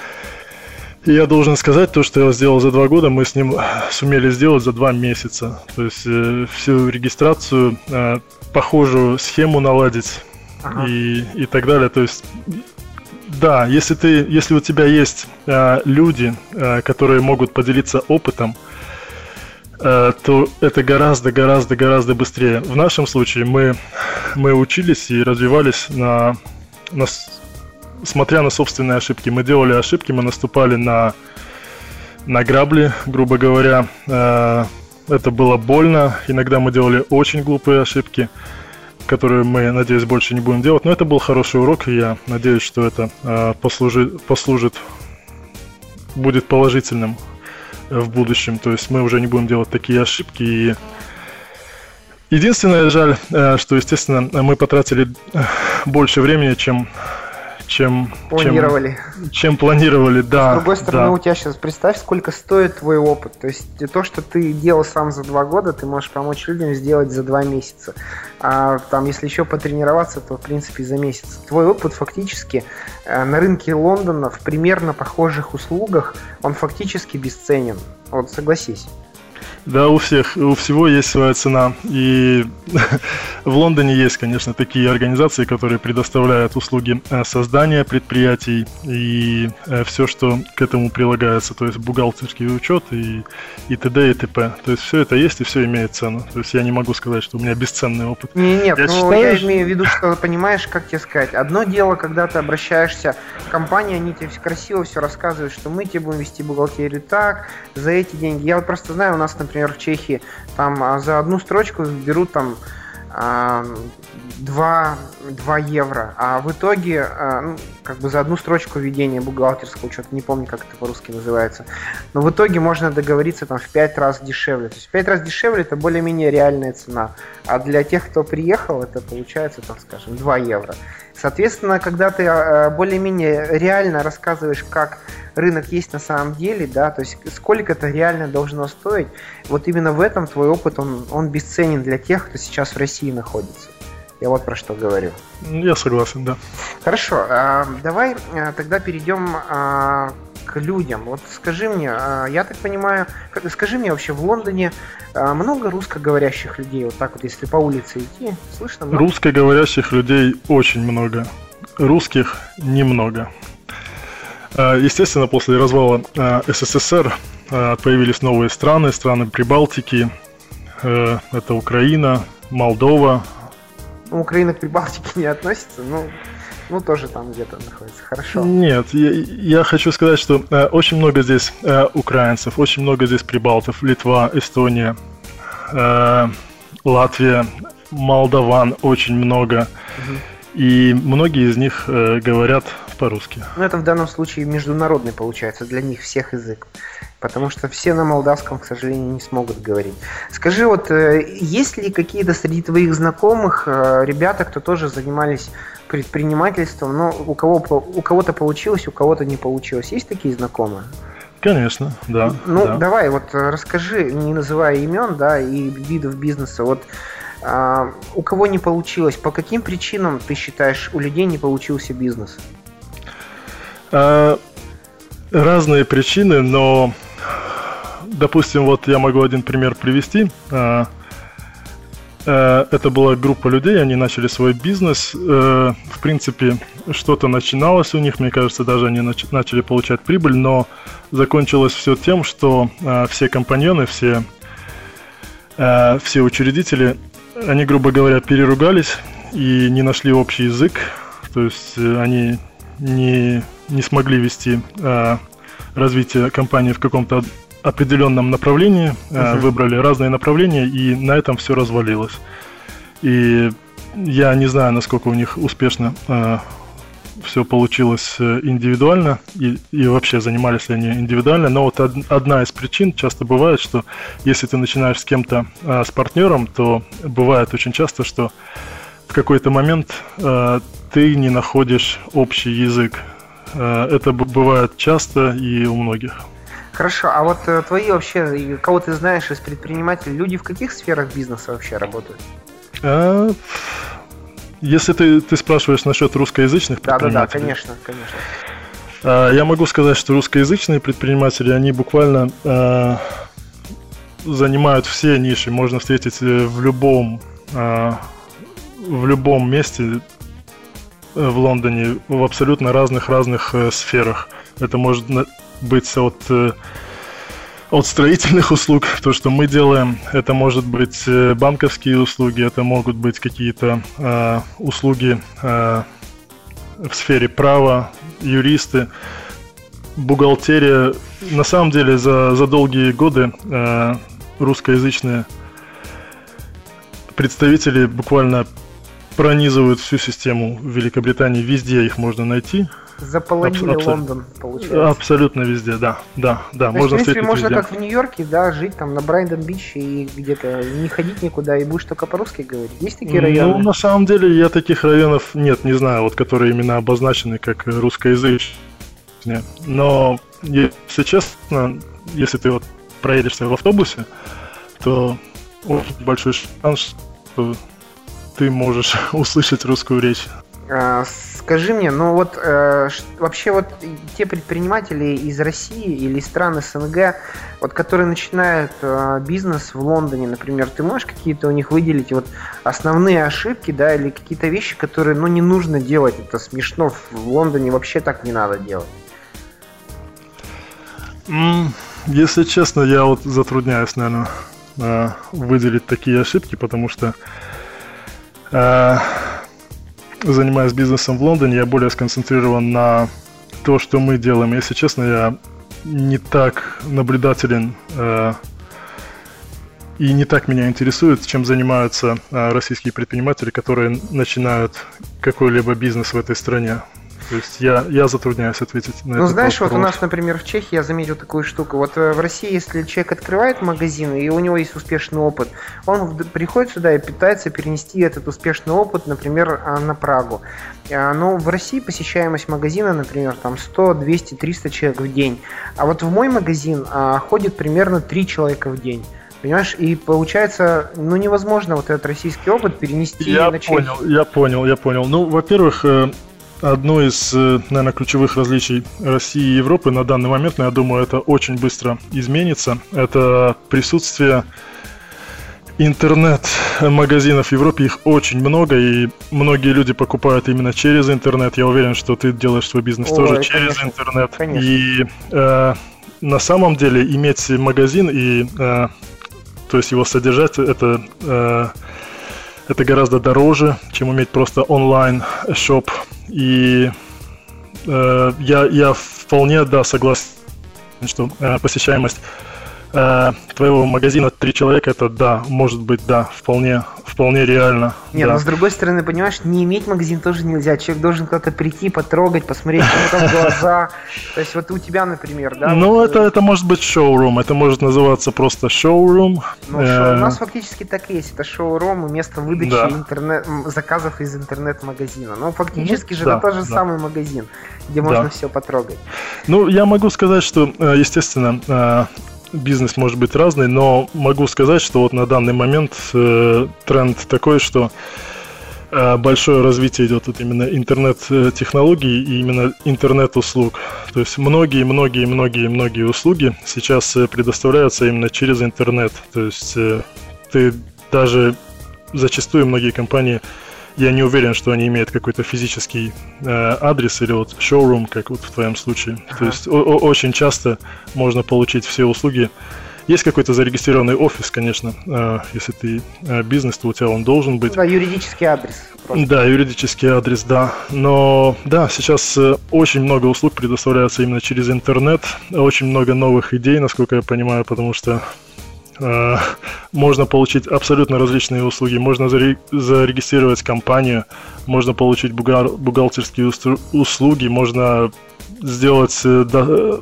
Speaker 4: И я должен сказать, то, что я сделал за два года, мы с ним сумели сделать за два месяца. То есть э, всю регистрацию, э, похожую схему наладить ага. и, и так далее. То есть да, если ты, если у тебя есть э, люди, э, которые могут поделиться опытом, э, то это гораздо, гораздо, гораздо быстрее. В нашем случае мы мы учились и развивались на, на смотря на собственные ошибки. Мы делали ошибки, мы наступали на на грабли, грубо говоря. Э, это было больно. Иногда мы делали очень глупые ошибки которые мы, надеюсь, больше не будем делать. Но это был хороший урок, и я надеюсь, что это э, послужит, послужит, будет положительным в будущем. То есть мы уже не будем делать такие ошибки. И единственное, жаль, э, что, естественно, мы потратили больше времени, чем чем
Speaker 3: планировали.
Speaker 4: Чем, чем планировали, да.
Speaker 3: С другой стороны,
Speaker 4: да.
Speaker 3: у тебя сейчас представь, сколько стоит твой опыт. То есть то, что ты делал сам за два года, ты можешь помочь людям сделать за два месяца. А там, если еще потренироваться, то в принципе за месяц. Твой опыт фактически э, на рынке Лондона в примерно похожих услугах, он фактически бесценен. Вот согласись.
Speaker 4: Да, у всех, у всего есть своя цена. И в Лондоне есть, конечно, такие организации, которые предоставляют услуги э, создания предприятий и э, все, что к этому прилагается, то есть бухгалтерский учет и, и т.д. и т.п. То есть все это есть и все имеет цену. То есть я не могу сказать, что у меня бесценный опыт.
Speaker 3: Не, нет, я, ну, считаю, я имею в виду, что понимаешь, как тебе сказать. Одно дело, когда ты обращаешься в компанию, они тебе красиво все рассказывают, что мы тебе будем вести бухгалтерию так, за эти деньги. Я вот просто знаю, у нас, например, например, в Чехии, там а, за одну строчку берут там 2, 2 евро, а в итоге, а, ну, как бы за одну строчку введения бухгалтерского учета, не помню, как это по-русски называется, но в итоге можно договориться там в 5 раз дешевле. То есть в 5 раз дешевле это более-менее реальная цена, а для тех, кто приехал, это получается, там, скажем, 2 евро. Соответственно, когда ты а, более-менее реально рассказываешь, как рынок есть на самом деле, да, то есть сколько это реально должно стоить, вот именно в этом твой опыт, он, он бесценен для тех, кто сейчас в России находится. Я вот про что говорю.
Speaker 4: Я согласен, да.
Speaker 3: Хорошо, а, давай а, тогда перейдем а, к людям. Вот скажи мне, я так понимаю, скажи мне вообще в Лондоне много русскоговорящих людей, вот так вот, если по улице идти, слышно?
Speaker 4: Много? Русскоговорящих людей очень много, русских немного. Естественно, после развала СССР появились новые страны, страны Прибалтики, э, это Украина, Молдова,
Speaker 3: ну, Украина к Прибалтике не относится, но ну, тоже там где-то находится. Хорошо.
Speaker 4: Нет, я, я хочу сказать, что э, очень много здесь э, украинцев, очень много здесь прибалтов, Литва, Эстония, э, Латвия, молдаван очень много. Угу. И многие из них э, говорят по-русски.
Speaker 3: Ну, это в данном случае международный получается для них всех язык. Потому что все на молдавском, к сожалению, не смогут говорить. Скажи, вот э, есть ли какие-то среди твоих знакомых э, ребята, кто тоже занимались предпринимательством, но у, кого, у кого-то получилось, у кого-то не получилось? Есть такие знакомые?
Speaker 4: Конечно, да.
Speaker 3: Ну,
Speaker 4: да.
Speaker 3: давай, вот расскажи, не называя имен, да, и видов бизнеса, вот а, у кого не получилось, по каким причинам ты считаешь, у людей не получился бизнес?
Speaker 4: А, разные причины, но, допустим, вот я могу один пример привести. А, а, это была группа людей, они начали свой бизнес. А, в принципе, что-то начиналось у них, мне кажется, даже они нач- начали получать прибыль, но закончилось все тем, что а, все компаньоны, все, все учредители они, грубо говоря, переругались и не нашли общий язык. То есть э, они не, не смогли вести э, развитие компании в каком-то определенном направлении, uh-huh. выбрали разные направления, и на этом все развалилось. И я не знаю, насколько у них успешно э, все получилось э, индивидуально и, и вообще занимались ли они индивидуально. Но вот од, одна из причин часто бывает, что если ты начинаешь с кем-то, с партнером, то бывает очень часто, что в какой-то момент ты не находишь общий язык. Это бывает часто и у многих.
Speaker 3: Хорошо, а вот э, твои вообще, кого ты знаешь из предпринимателей, люди в каких сферах бизнеса вообще работают?
Speaker 4: А, если ты, ты спрашиваешь насчет русскоязычных предпринимателей...
Speaker 3: Да-да-да, конечно, конечно.
Speaker 4: А, я могу сказать, что русскоязычные предприниматели, они буквально а, занимают все ниши. Можно встретить э, в любом, а, в любом месте э, в Лондоне, в абсолютно разных-разных э, сферах. Это может быть от от строительных услуг, то, что мы делаем, это может быть банковские услуги, это могут быть какие-то э, услуги э, в сфере права, юристы, бухгалтерия. На самом деле за, за долгие годы э, русскоязычные представители буквально пронизывают всю систему в Великобритании. Везде их можно найти.
Speaker 3: Заполонили Аб- Лондон, получается.
Speaker 4: Абсолютно везде, да, да, да.
Speaker 3: То можно есть, в принципе, можно везде. как в Нью-Йорке, да, жить там на Брайден Бич и где-то не ходить никуда и будешь только по-русски говорить. Есть такие районы?
Speaker 4: Ну, на самом деле, я таких районов нет, не знаю, вот которые именно обозначены как русскоязычные. Но, если честно, если ты вот проедешься в автобусе, то очень большой шанс, что ты можешь услышать русскую речь.
Speaker 3: А, скажи мне, ну вот э, вообще вот те предприниматели из России или стран СНГ, вот которые начинают э, бизнес в Лондоне, например, ты можешь какие-то у них выделить вот основные ошибки, да, или какие-то вещи, которые, ну, не нужно делать, это смешно, в Лондоне вообще так не надо делать?
Speaker 4: Если честно, я вот затрудняюсь, наверное, э, выделить такие ошибки, потому что э, занимаясь бизнесом в Лондоне, я более сконцентрирован на то, что мы делаем. Если честно, я не так наблюдателен э, и не так меня интересует, чем занимаются э, российские предприниматели, которые начинают какой-либо бизнес в этой стране. То есть я, я затрудняюсь ответить на
Speaker 3: ну, этот знаешь, вопрос. вот у нас, например, в Чехии я заметил такую штуку. Вот э, в России, если человек открывает магазин, и у него есть успешный опыт, он приходит сюда и пытается перенести этот успешный опыт, например, а, на Прагу. А, но в России посещаемость магазина, например, там 100, 200, 300 человек в день. А вот в мой магазин а, ходит примерно 3 человека в день. Понимаешь, и получается, ну невозможно вот этот российский опыт перенести
Speaker 4: я
Speaker 3: на
Speaker 4: Чехию. понял, я понял, я понял. Ну, во-первых, э, одно из, э, наверное, ключевых различий России и Европы на данный момент, но я думаю, это очень быстро изменится, это присутствие интернет-магазинов в Европе, их очень много, и многие люди покупают именно через интернет. Я уверен, что ты делаешь свой бизнес Ой, тоже конечно, через интернет. Конечно. И э, на самом деле иметь магазин и э, то есть его содержать, это э, это гораздо дороже, чем иметь просто онлайн-шоп. И э, я, я вполне, да, согласен, что э, посещаемость э, твоего магазина три человека, это да, может быть, да, вполне, вполне реально.
Speaker 3: Нет,
Speaker 4: да.
Speaker 3: но с другой стороны, понимаешь, не иметь магазин тоже нельзя. Человек должен как-то прийти, потрогать, посмотреть ему там глаза. То есть вот у тебя, например, да?
Speaker 4: Ну, вот, это, это может быть шоурум, это может называться просто шоурум.
Speaker 3: Ну, э... у нас фактически так и есть. Это шоурум и место выдачи да. интернет заказов из интернет-магазина. Ну, фактически ну, же да, это тот же да. самый магазин, где можно да. все потрогать.
Speaker 4: Ну, я могу сказать, что, э, естественно, э, бизнес может быть разный, но могу сказать, что вот на данный момент э, тренд такой, что э, большое развитие идет вот именно интернет-технологий и именно интернет-услуг. То есть многие, многие, многие, многие услуги сейчас э, предоставляются именно через интернет. То есть э, ты даже зачастую многие компании я не уверен, что они имеют какой-то физический э, адрес или вот showroom, как вот в твоем случае. Ага. То есть очень часто можно получить все услуги. Есть какой-то зарегистрированный офис, конечно, э, если ты э, бизнес, то у тебя он должен быть.
Speaker 3: Да, юридический адрес.
Speaker 4: Просто. Да, юридический адрес, да. Но да, сейчас э, очень много услуг предоставляется именно через интернет, очень много новых идей, насколько я понимаю, потому что можно получить абсолютно различные услуги. Можно зарегистрировать компанию, можно получить бухгалтерские услуги, можно сделать, э,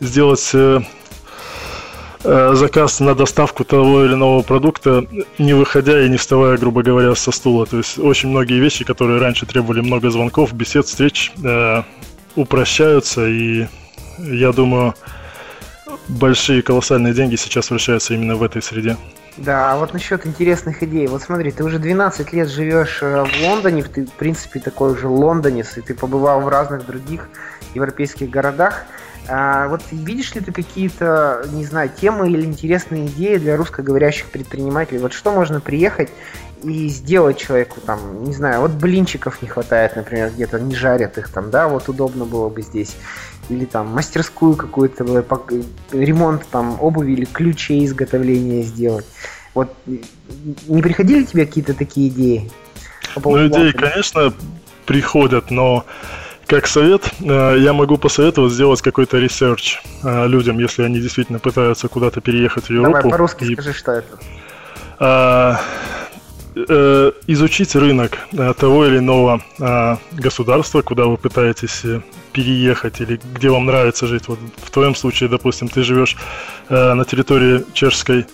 Speaker 4: сделать э, заказ на доставку того или иного продукта, не выходя и не вставая, грубо говоря, со стула. То есть очень многие вещи, которые раньше требовали много звонков, бесед, встреч, упрощаются и я думаю, большие колоссальные деньги сейчас вращаются именно в этой среде.
Speaker 3: Да, а вот насчет интересных идей. Вот смотри, ты уже 12 лет живешь э, в Лондоне, ты, в принципе, такой уже лондонец, и ты побывал в разных других европейских городах. А вот видишь ли ты какие-то, не знаю, темы или интересные идеи для русскоговорящих предпринимателей? Вот что можно приехать и сделать человеку там, не знаю, вот блинчиков не хватает, например, где-то не жарят их там, да, вот удобно было бы здесь. Или там мастерскую какую-то, ремонт там обуви или ключей изготовления сделать. Вот не приходили тебе какие-то такие идеи?
Speaker 4: Ну, идеи, конечно, приходят, но как совет, э, я могу посоветовать сделать какой-то research э, людям, если они действительно пытаются куда-то переехать в Европу.
Speaker 3: Давай по-русски и... скажи, что это.
Speaker 4: А, э, изучить рынок того или иного государства, куда вы пытаетесь переехать или где вам нравится жить. Вот в твоем случае, допустим, ты живешь на территории чешской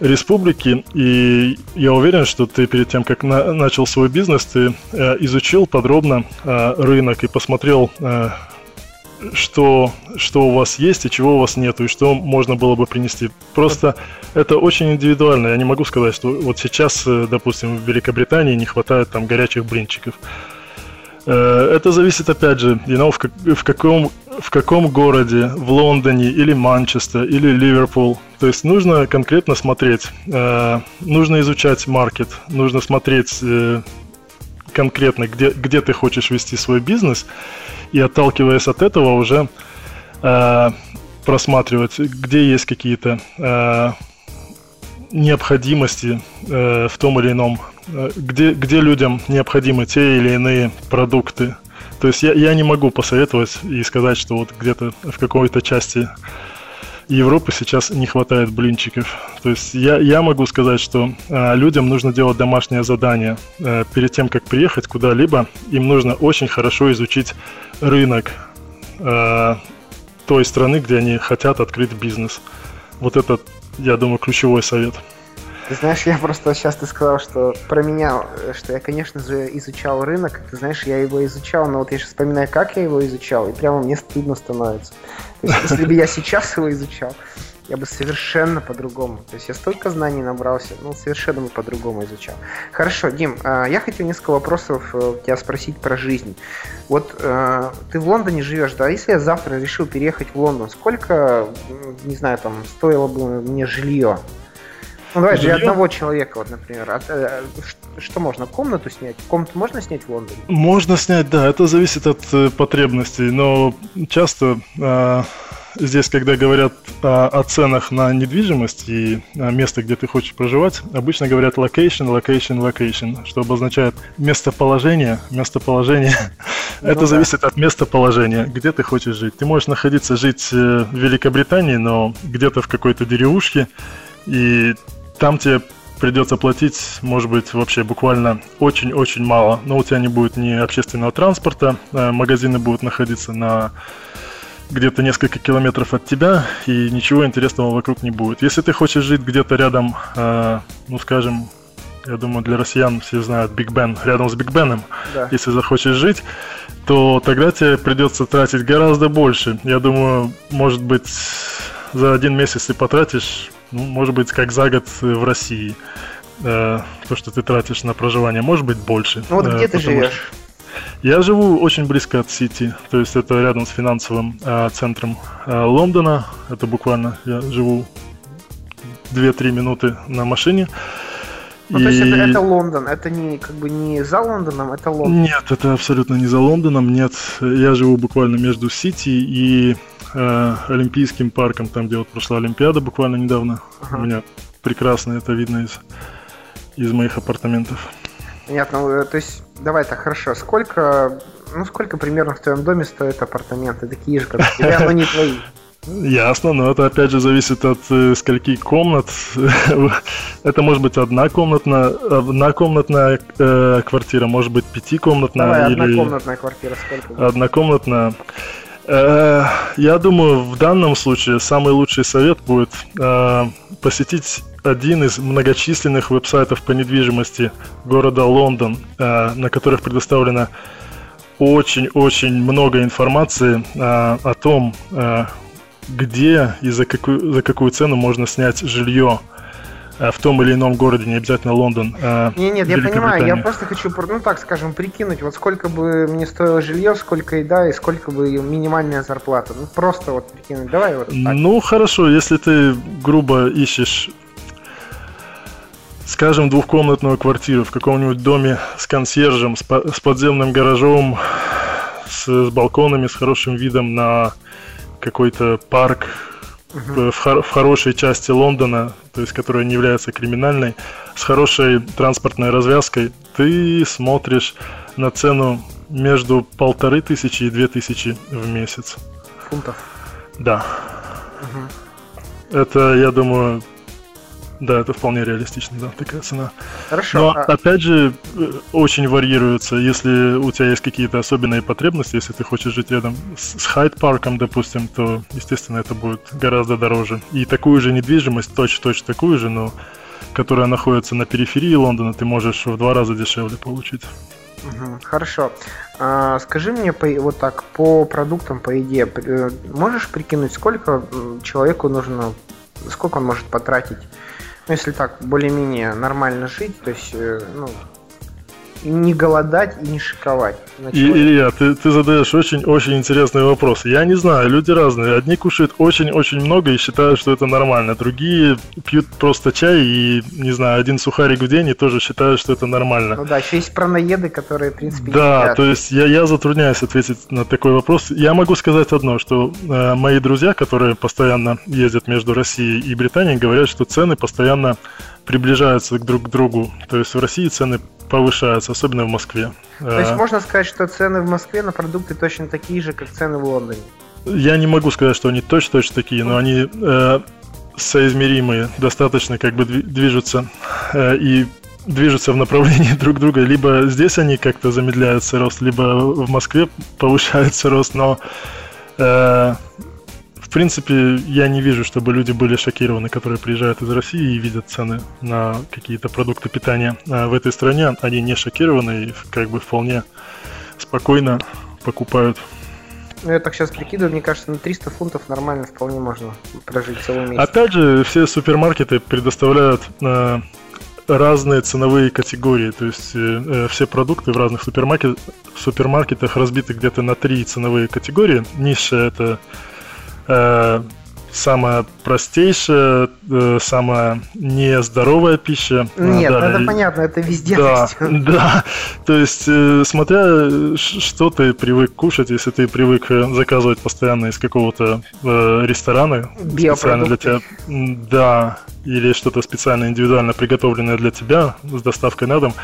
Speaker 4: республики, и я уверен, что ты перед тем, как на, начал свой бизнес, ты э, изучил подробно э, рынок и посмотрел, э, что, что у вас есть и чего у вас нету, и что можно было бы принести. Просто это очень индивидуально. Я не могу сказать, что вот сейчас, э, допустим, в Великобритании не хватает там горячих блинчиков. Э, это зависит, опять же, you know, в, как, в, каком, в каком городе, в Лондоне или Манчестер или Ливерпул. То есть нужно конкретно смотреть, э, нужно изучать маркет, нужно смотреть конкретно, где, где ты хочешь вести свой бизнес, и отталкиваясь от этого уже просматривать, где есть какие-то необходимости в том или ином Э, где, где людям необходимы те или иные продукты. То есть я, я не могу посоветовать и сказать, что вот где-то в какой-то части Европы сейчас не хватает блинчиков. То есть я, я могу сказать, что э, людям нужно делать домашнее задание. Э, перед тем, как приехать куда-либо, им нужно очень хорошо изучить рынок э, той страны, где они хотят открыть бизнес. Вот это, я думаю, ключевой совет.
Speaker 3: Ты знаешь, я просто сейчас ты сказал, что про меня, что я, конечно же, изучал рынок. Ты знаешь, я его изучал, но вот я сейчас вспоминаю, как я его изучал, и прямо мне стыдно становится. То есть, если бы я сейчас его изучал, я бы совершенно по-другому. То есть я столько знаний набрался, ну, совершенно бы по-другому изучал. Хорошо, Дим, а, я хотел несколько вопросов э, тебя спросить про жизнь. Вот э, ты в Лондоне живешь, да? Если я завтра решил переехать в Лондон, сколько, не знаю, там, стоило бы мне жилье? Ну, давай, для одного человека, вот, например. А, э, что можно? Комнату снять? Комнату можно снять в Лондоне?
Speaker 4: Можно снять, да. Это зависит от э, потребностей. Но часто э, здесь, когда говорят о, о ценах на недвижимость и место, где ты хочешь проживать, обычно говорят location, location, location, что обозначает местоположение, местоположение. Ну, Это да. зависит от местоположения, где ты хочешь жить. Ты можешь находиться, жить э, в Великобритании, но где-то в какой-то деревушке, и там тебе придется платить, может быть, вообще буквально очень-очень мало. Но у тебя не будет ни общественного транспорта, э, магазины будут находиться на где-то несколько километров от тебя, и ничего интересного вокруг не будет. Если ты хочешь жить где-то рядом, э, ну, скажем, я думаю, для россиян все знают Биг Бен, рядом с Биг Беном, да. если захочешь жить, то тогда тебе придется тратить гораздо больше. Я думаю, может быть, за один месяц ты потратишь ну, может быть, как за год в России. Э, то, что ты тратишь на проживание, может быть, больше.
Speaker 3: Ну вот где э, ты живешь?
Speaker 4: Я живу очень близко от Сити, то есть это рядом с финансовым э, центром э, Лондона. Это буквально я живу 2-3 минуты на машине.
Speaker 3: Ну, и... то есть это, это Лондон, это не как бы не за Лондоном, это Лондон.
Speaker 4: Нет, это абсолютно не за Лондоном, нет. Я живу буквально между Сити и э, Олимпийским парком, там, где вот прошла Олимпиада буквально недавно. Ага. У меня прекрасно это видно из, из моих апартаментов.
Speaker 3: Понятно, ну, то есть, давай так, хорошо. Сколько, ну, сколько примерно в твоем доме стоят апартаменты? Такие же, как у тебя, но не твои.
Speaker 4: Ясно, но это опять же зависит от э, скольки комнат. это может быть одна комнатная, одна комнатная э, квартира, может быть пятикомнатная.
Speaker 3: Давай, или... однокомнатная квартира сколько?
Speaker 4: Однокомнатная. Э, я думаю, в данном случае самый лучший совет будет э, посетить один из многочисленных веб-сайтов по недвижимости города Лондон, э, на которых предоставлено очень-очень много информации о том, где и за какую, за какую цену можно снять жилье в том или ином городе, не обязательно Лондон.
Speaker 3: А, не, нет, я понимаю, я просто хочу, ну так скажем, прикинуть, вот сколько бы мне стоило жилье, сколько еда и сколько бы минимальная зарплата. Ну просто вот прикинуть. Давай вот так.
Speaker 4: Ну хорошо, если ты грубо ищешь скажем, двухкомнатную квартиру в каком-нибудь доме с консьержем, с, по- с подземным гаражом, с, с балконами, с хорошим видом на какой-то парк. В, хор- в хорошей части Лондона, то есть которая не является криминальной, с хорошей транспортной развязкой, ты смотришь на цену между полторы тысячи и две тысячи в месяц.
Speaker 3: Фунтов?
Speaker 4: Да. Угу. Это, я думаю, да, это вполне реалистично, да, такая цена.
Speaker 3: Хорошо.
Speaker 4: Но, а... опять же, э, очень варьируется. Если у тебя есть какие-то особенные потребности, если ты хочешь жить рядом с Хайд-парком, допустим, то, естественно, это будет гораздо дороже. И такую же недвижимость, точь-точь такую же, но которая находится на периферии Лондона, ты можешь в два раза дешевле получить.
Speaker 3: Хорошо. А, скажи мне по, вот так по продуктам, по еде, э, можешь прикинуть, сколько человеку нужно, сколько он может потратить ну, если так, более-менее нормально жить, то есть, э, ну, не голодать и не шиковать.
Speaker 4: И, Илья, ты, ты задаешь очень-очень интересный вопрос. Я не знаю, люди разные. Одни кушают очень-очень много и считают, что это нормально. Другие пьют просто чай и, не знаю, один сухарик в день и тоже считают, что это нормально.
Speaker 3: Ну да, еще есть праноеды, которые, в принципе,
Speaker 4: Да, едят. то есть я, я затрудняюсь ответить на такой вопрос. Я могу сказать одно, что э, мои друзья, которые постоянно ездят между Россией и Британией, говорят, что цены постоянно приближаются друг к другу. То есть в России цены повышаются, особенно в Москве.
Speaker 3: То есть э, можно сказать, что цены в Москве на продукты точно такие же, как цены в Лондоне?
Speaker 4: Я не могу сказать, что они точно-точно такие, но они э, соизмеримые, достаточно как бы движутся э, и движутся в направлении друг друга. Либо здесь они как-то замедляются рост, либо в Москве повышается рост, но э, принципе, я не вижу, чтобы люди были шокированы, которые приезжают из России и видят цены на какие-то продукты питания а в этой стране. Они не шокированы и как бы вполне спокойно покупают.
Speaker 3: Ну, я так сейчас прикидываю, мне кажется, на 300 фунтов нормально вполне можно прожить целый месяц.
Speaker 4: Опять же, все супермаркеты предоставляют э, разные ценовые категории. То есть э, э все продукты в разных супермаркет, супермаркетах разбиты где-то на три ценовые категории. Низшая это э, самая простейшая, э, самая нездоровая пища.
Speaker 3: Нет, ну Далее, это понятно, это везде.
Speaker 4: Да, да. То есть, э, смотря что ты привык кушать, если ты привык э, заказывать постоянно из какого-то э, ресторана специально для тебя, да, или что-то специально индивидуально приготовленное для тебя с доставкой на дом,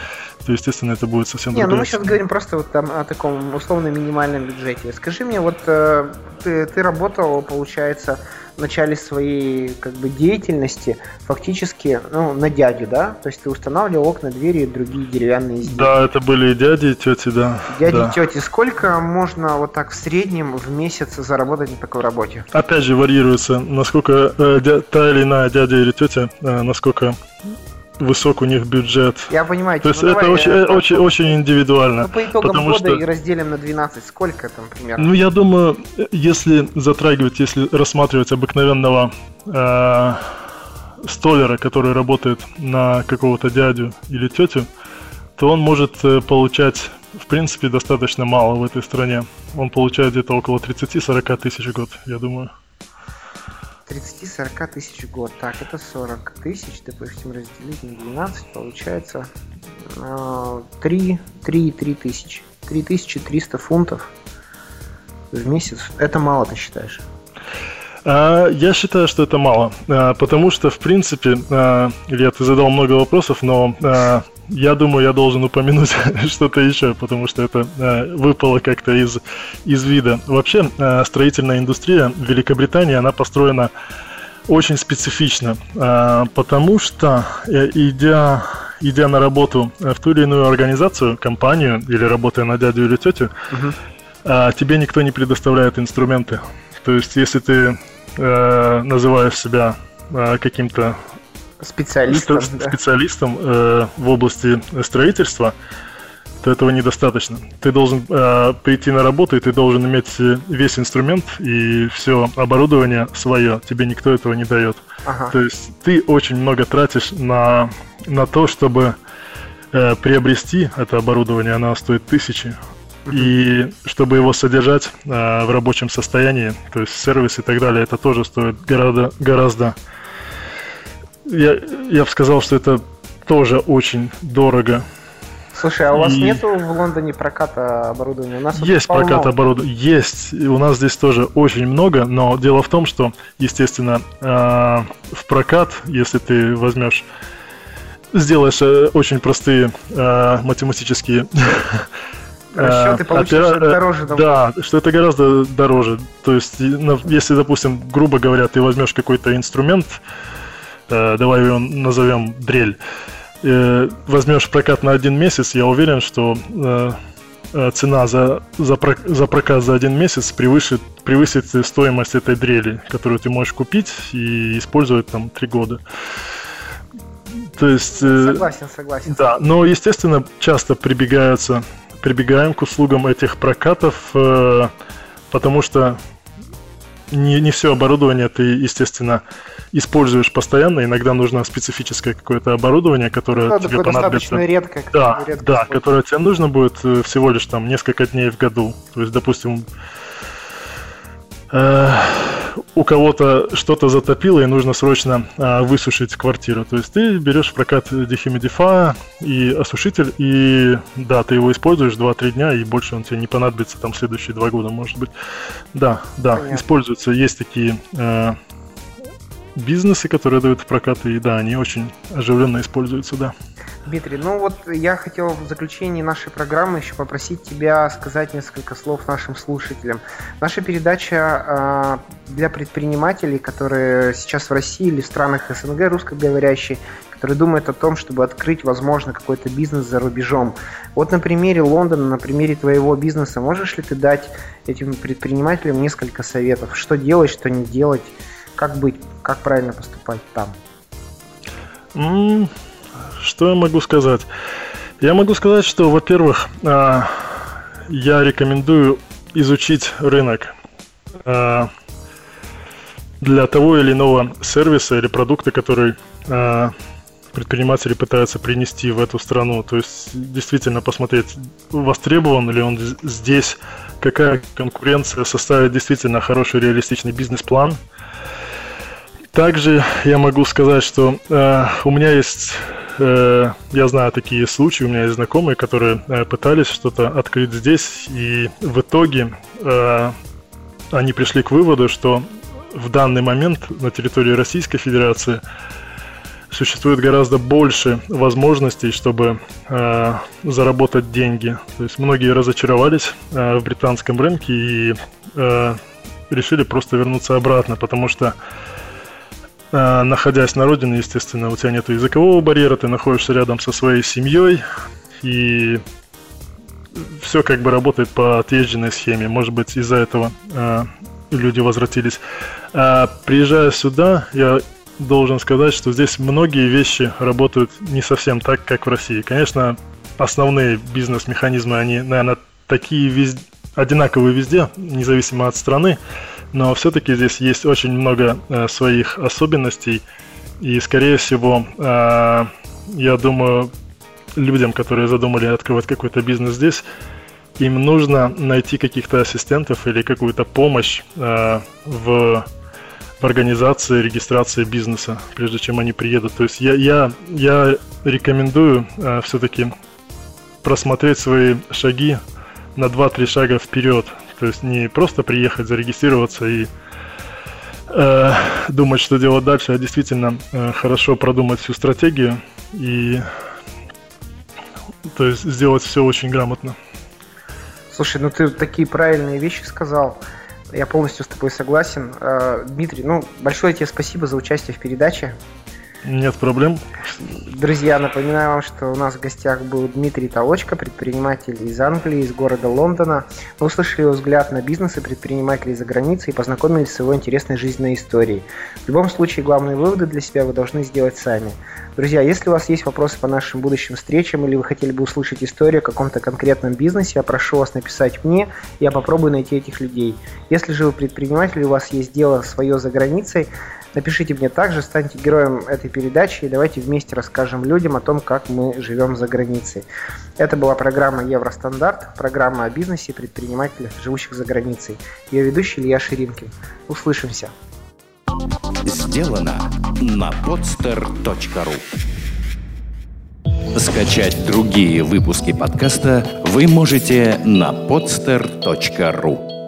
Speaker 4: то, естественно, это будет совсем
Speaker 3: Не, ну мы сейчас говорим просто вот там о таком условно минимальном бюджете. Скажи мне, вот э, ты, ты работал, получается, в начале своей как бы деятельности фактически ну, на дядю, да? То есть ты устанавливал окна, двери и другие деревянные изделия.
Speaker 4: Да, это были и дяди, и тети, да.
Speaker 3: Дяди
Speaker 4: да.
Speaker 3: и тети. Сколько можно вот так в среднем в месяц заработать на такой работе?
Speaker 4: Опять же, варьируется, насколько э, дя, та или иная дядя или тетя, э, насколько высок у них бюджет.
Speaker 3: Я понимаю.
Speaker 4: То есть ну, это давай, очень, я, очень, по, очень индивидуально. Ну,
Speaker 3: по итогам потому года что, и разделим на 12, сколько там примерно?
Speaker 4: Ну, я думаю, если затрагивать, если рассматривать обыкновенного э, столера, который работает на какого-то дядю или тетю, то он может э, получать, в принципе, достаточно мало в этой стране. Он получает где-то около 30-40 тысяч в год, я думаю.
Speaker 3: 30-40 тысяч в год. Так, это 40 тысяч, допустим, разделить на 12, получается 3, 3, 3 тысячи. 3300 фунтов в месяц. Это мало, ты считаешь?
Speaker 4: А, я считаю, что это мало, а, потому что, в принципе, а, Илья, ты задал много вопросов, но я думаю, я должен упомянуть что-то еще, потому что это выпало как-то из, из вида. Вообще, строительная индустрия в Великобритании, она построена очень специфично, потому что, э, идя идя на работу в ту или иную организацию, компанию или работая на дядю или тетю, угу. тебе никто не предоставляет инструменты. То есть, если ты э, называешь себя э, каким-то
Speaker 3: специалистом,
Speaker 4: ст- да. специалистом э, в области строительства, то этого недостаточно. Ты должен э, прийти на работу, и ты должен иметь весь инструмент и все оборудование свое. Тебе никто этого не дает. Ага. То есть ты очень много тратишь на, на то, чтобы э, приобрести это оборудование. Оно стоит тысячи. И чтобы его содержать э, в рабочем состоянии, то есть сервис и так далее, это тоже стоит гораздо, гораздо я, я бы сказал, что это тоже очень дорого.
Speaker 3: Слушай, а у вас и... нету в Лондоне проката оборудования? У нас
Speaker 4: есть прокат оборудования, есть. У нас здесь тоже очень много, но дело в том, что, естественно, э, в прокат, если ты возьмешь, сделаешь э, очень простые э, математические
Speaker 3: расчеты, получишь Опера... дороже.
Speaker 4: Да, что это гораздо дороже. То есть, если, допустим, грубо говоря, ты возьмешь какой-то инструмент, Э, давай его назовем дрель, э, возьмешь прокат на один месяц, я уверен, что э, цена за, за, за прокат за один месяц превысит, превысит стоимость этой дрели, которую ты можешь купить и использовать там три года. То есть...
Speaker 3: Согласен, согласен.
Speaker 4: Да, но, естественно, часто прибегаются, прибегаем к услугам этих прокатов, потому что не, не все оборудование ты, естественно, используешь постоянно. Иногда нужно специфическое какое-то оборудование, которое ну, тебе понадобится.
Speaker 3: редко.
Speaker 4: Да, редко да, которое тебе нужно будет э, всего лишь там несколько дней в году. То есть, допустим, у кого-то что-то затопило и нужно срочно э, высушить квартиру. То есть ты берешь в прокат дехумидифа и осушитель, и да, ты его используешь 2-3 дня, и больше он тебе не понадобится там следующие 2 года, может быть. Да, да, Понятно. используются, есть такие э, бизнесы, которые дают в прокат, и да, они очень оживленно используются, да.
Speaker 3: Дмитрий, ну вот я хотел в заключении нашей программы еще попросить тебя сказать несколько слов нашим слушателям. Наша передача э, для предпринимателей, которые сейчас в России или в странах СНГ русскоговорящие, которые думают о том, чтобы открыть, возможно, какой-то бизнес за рубежом. Вот на примере Лондона, на примере твоего бизнеса, можешь ли ты дать этим предпринимателям несколько советов, что делать, что не делать, как быть, как правильно поступать там?
Speaker 4: Что я могу сказать? Я могу сказать, что, во-первых, а, я рекомендую изучить рынок а, для того или иного сервиса или продукта, который а, предприниматели пытаются принести в эту страну. То есть действительно посмотреть, востребован ли он здесь, какая конкуренция, составить действительно хороший реалистичный бизнес-план – также я могу сказать, что э, у меня есть, э, я знаю такие случаи, у меня есть знакомые, которые э, пытались что-то открыть здесь, и в итоге э, они пришли к выводу, что в данный момент на территории Российской Федерации существует гораздо больше возможностей, чтобы э, заработать деньги. То есть многие разочаровались э, в британском рынке и э, решили просто вернуться обратно, потому что находясь на родине, естественно, у тебя нет языкового барьера, ты находишься рядом со своей семьей, и все как бы работает по отъезженной схеме. Может быть, из-за этого э, люди возвратились. А приезжая сюда, я должен сказать, что здесь многие вещи работают не совсем так, как в России. Конечно, основные бизнес-механизмы, они, наверное, такие везде, одинаковые везде, независимо от страны но все-таки здесь есть очень много э, своих особенностей, и, скорее всего, э, я думаю, людям, которые задумали открывать какой-то бизнес здесь, им нужно найти каких-то ассистентов или какую-то помощь э, в, в организации, регистрации бизнеса, прежде чем они приедут. То есть я, я, я рекомендую э, все-таки просмотреть свои шаги на 2-3 шага вперед. То есть не просто приехать, зарегистрироваться и э, думать, что делать дальше, а действительно э, хорошо продумать всю стратегию и то есть сделать все очень грамотно.
Speaker 3: Слушай, ну ты такие правильные вещи сказал. Я полностью с тобой согласен. Э, Дмитрий, ну, большое тебе спасибо за участие в передаче.
Speaker 4: Нет проблем.
Speaker 3: Друзья, напоминаю вам, что у нас в гостях был Дмитрий Толочко, предприниматель из Англии, из города Лондона. Мы услышали его взгляд на бизнес и предпринимателей за границей и познакомились с его интересной жизненной историей. В любом случае, главные выводы для себя вы должны сделать сами. Друзья, если у вас есть вопросы по нашим будущим встречам или вы хотели бы услышать историю о каком-то конкретном бизнесе, я прошу вас написать мне, я попробую найти этих людей. Если же вы предприниматель, у вас есть дело свое за границей, Напишите мне также, станьте героем этой передачи и давайте вместе расскажем людям о том, как мы живем за границей. Это была программа Евростандарт, программа о бизнесе и предпринимателях, живущих за границей. Ее ведущий Илья Ширинкин. Услышимся.
Speaker 1: Сделано на podster.ru Скачать другие выпуски подкаста вы можете на podster.ru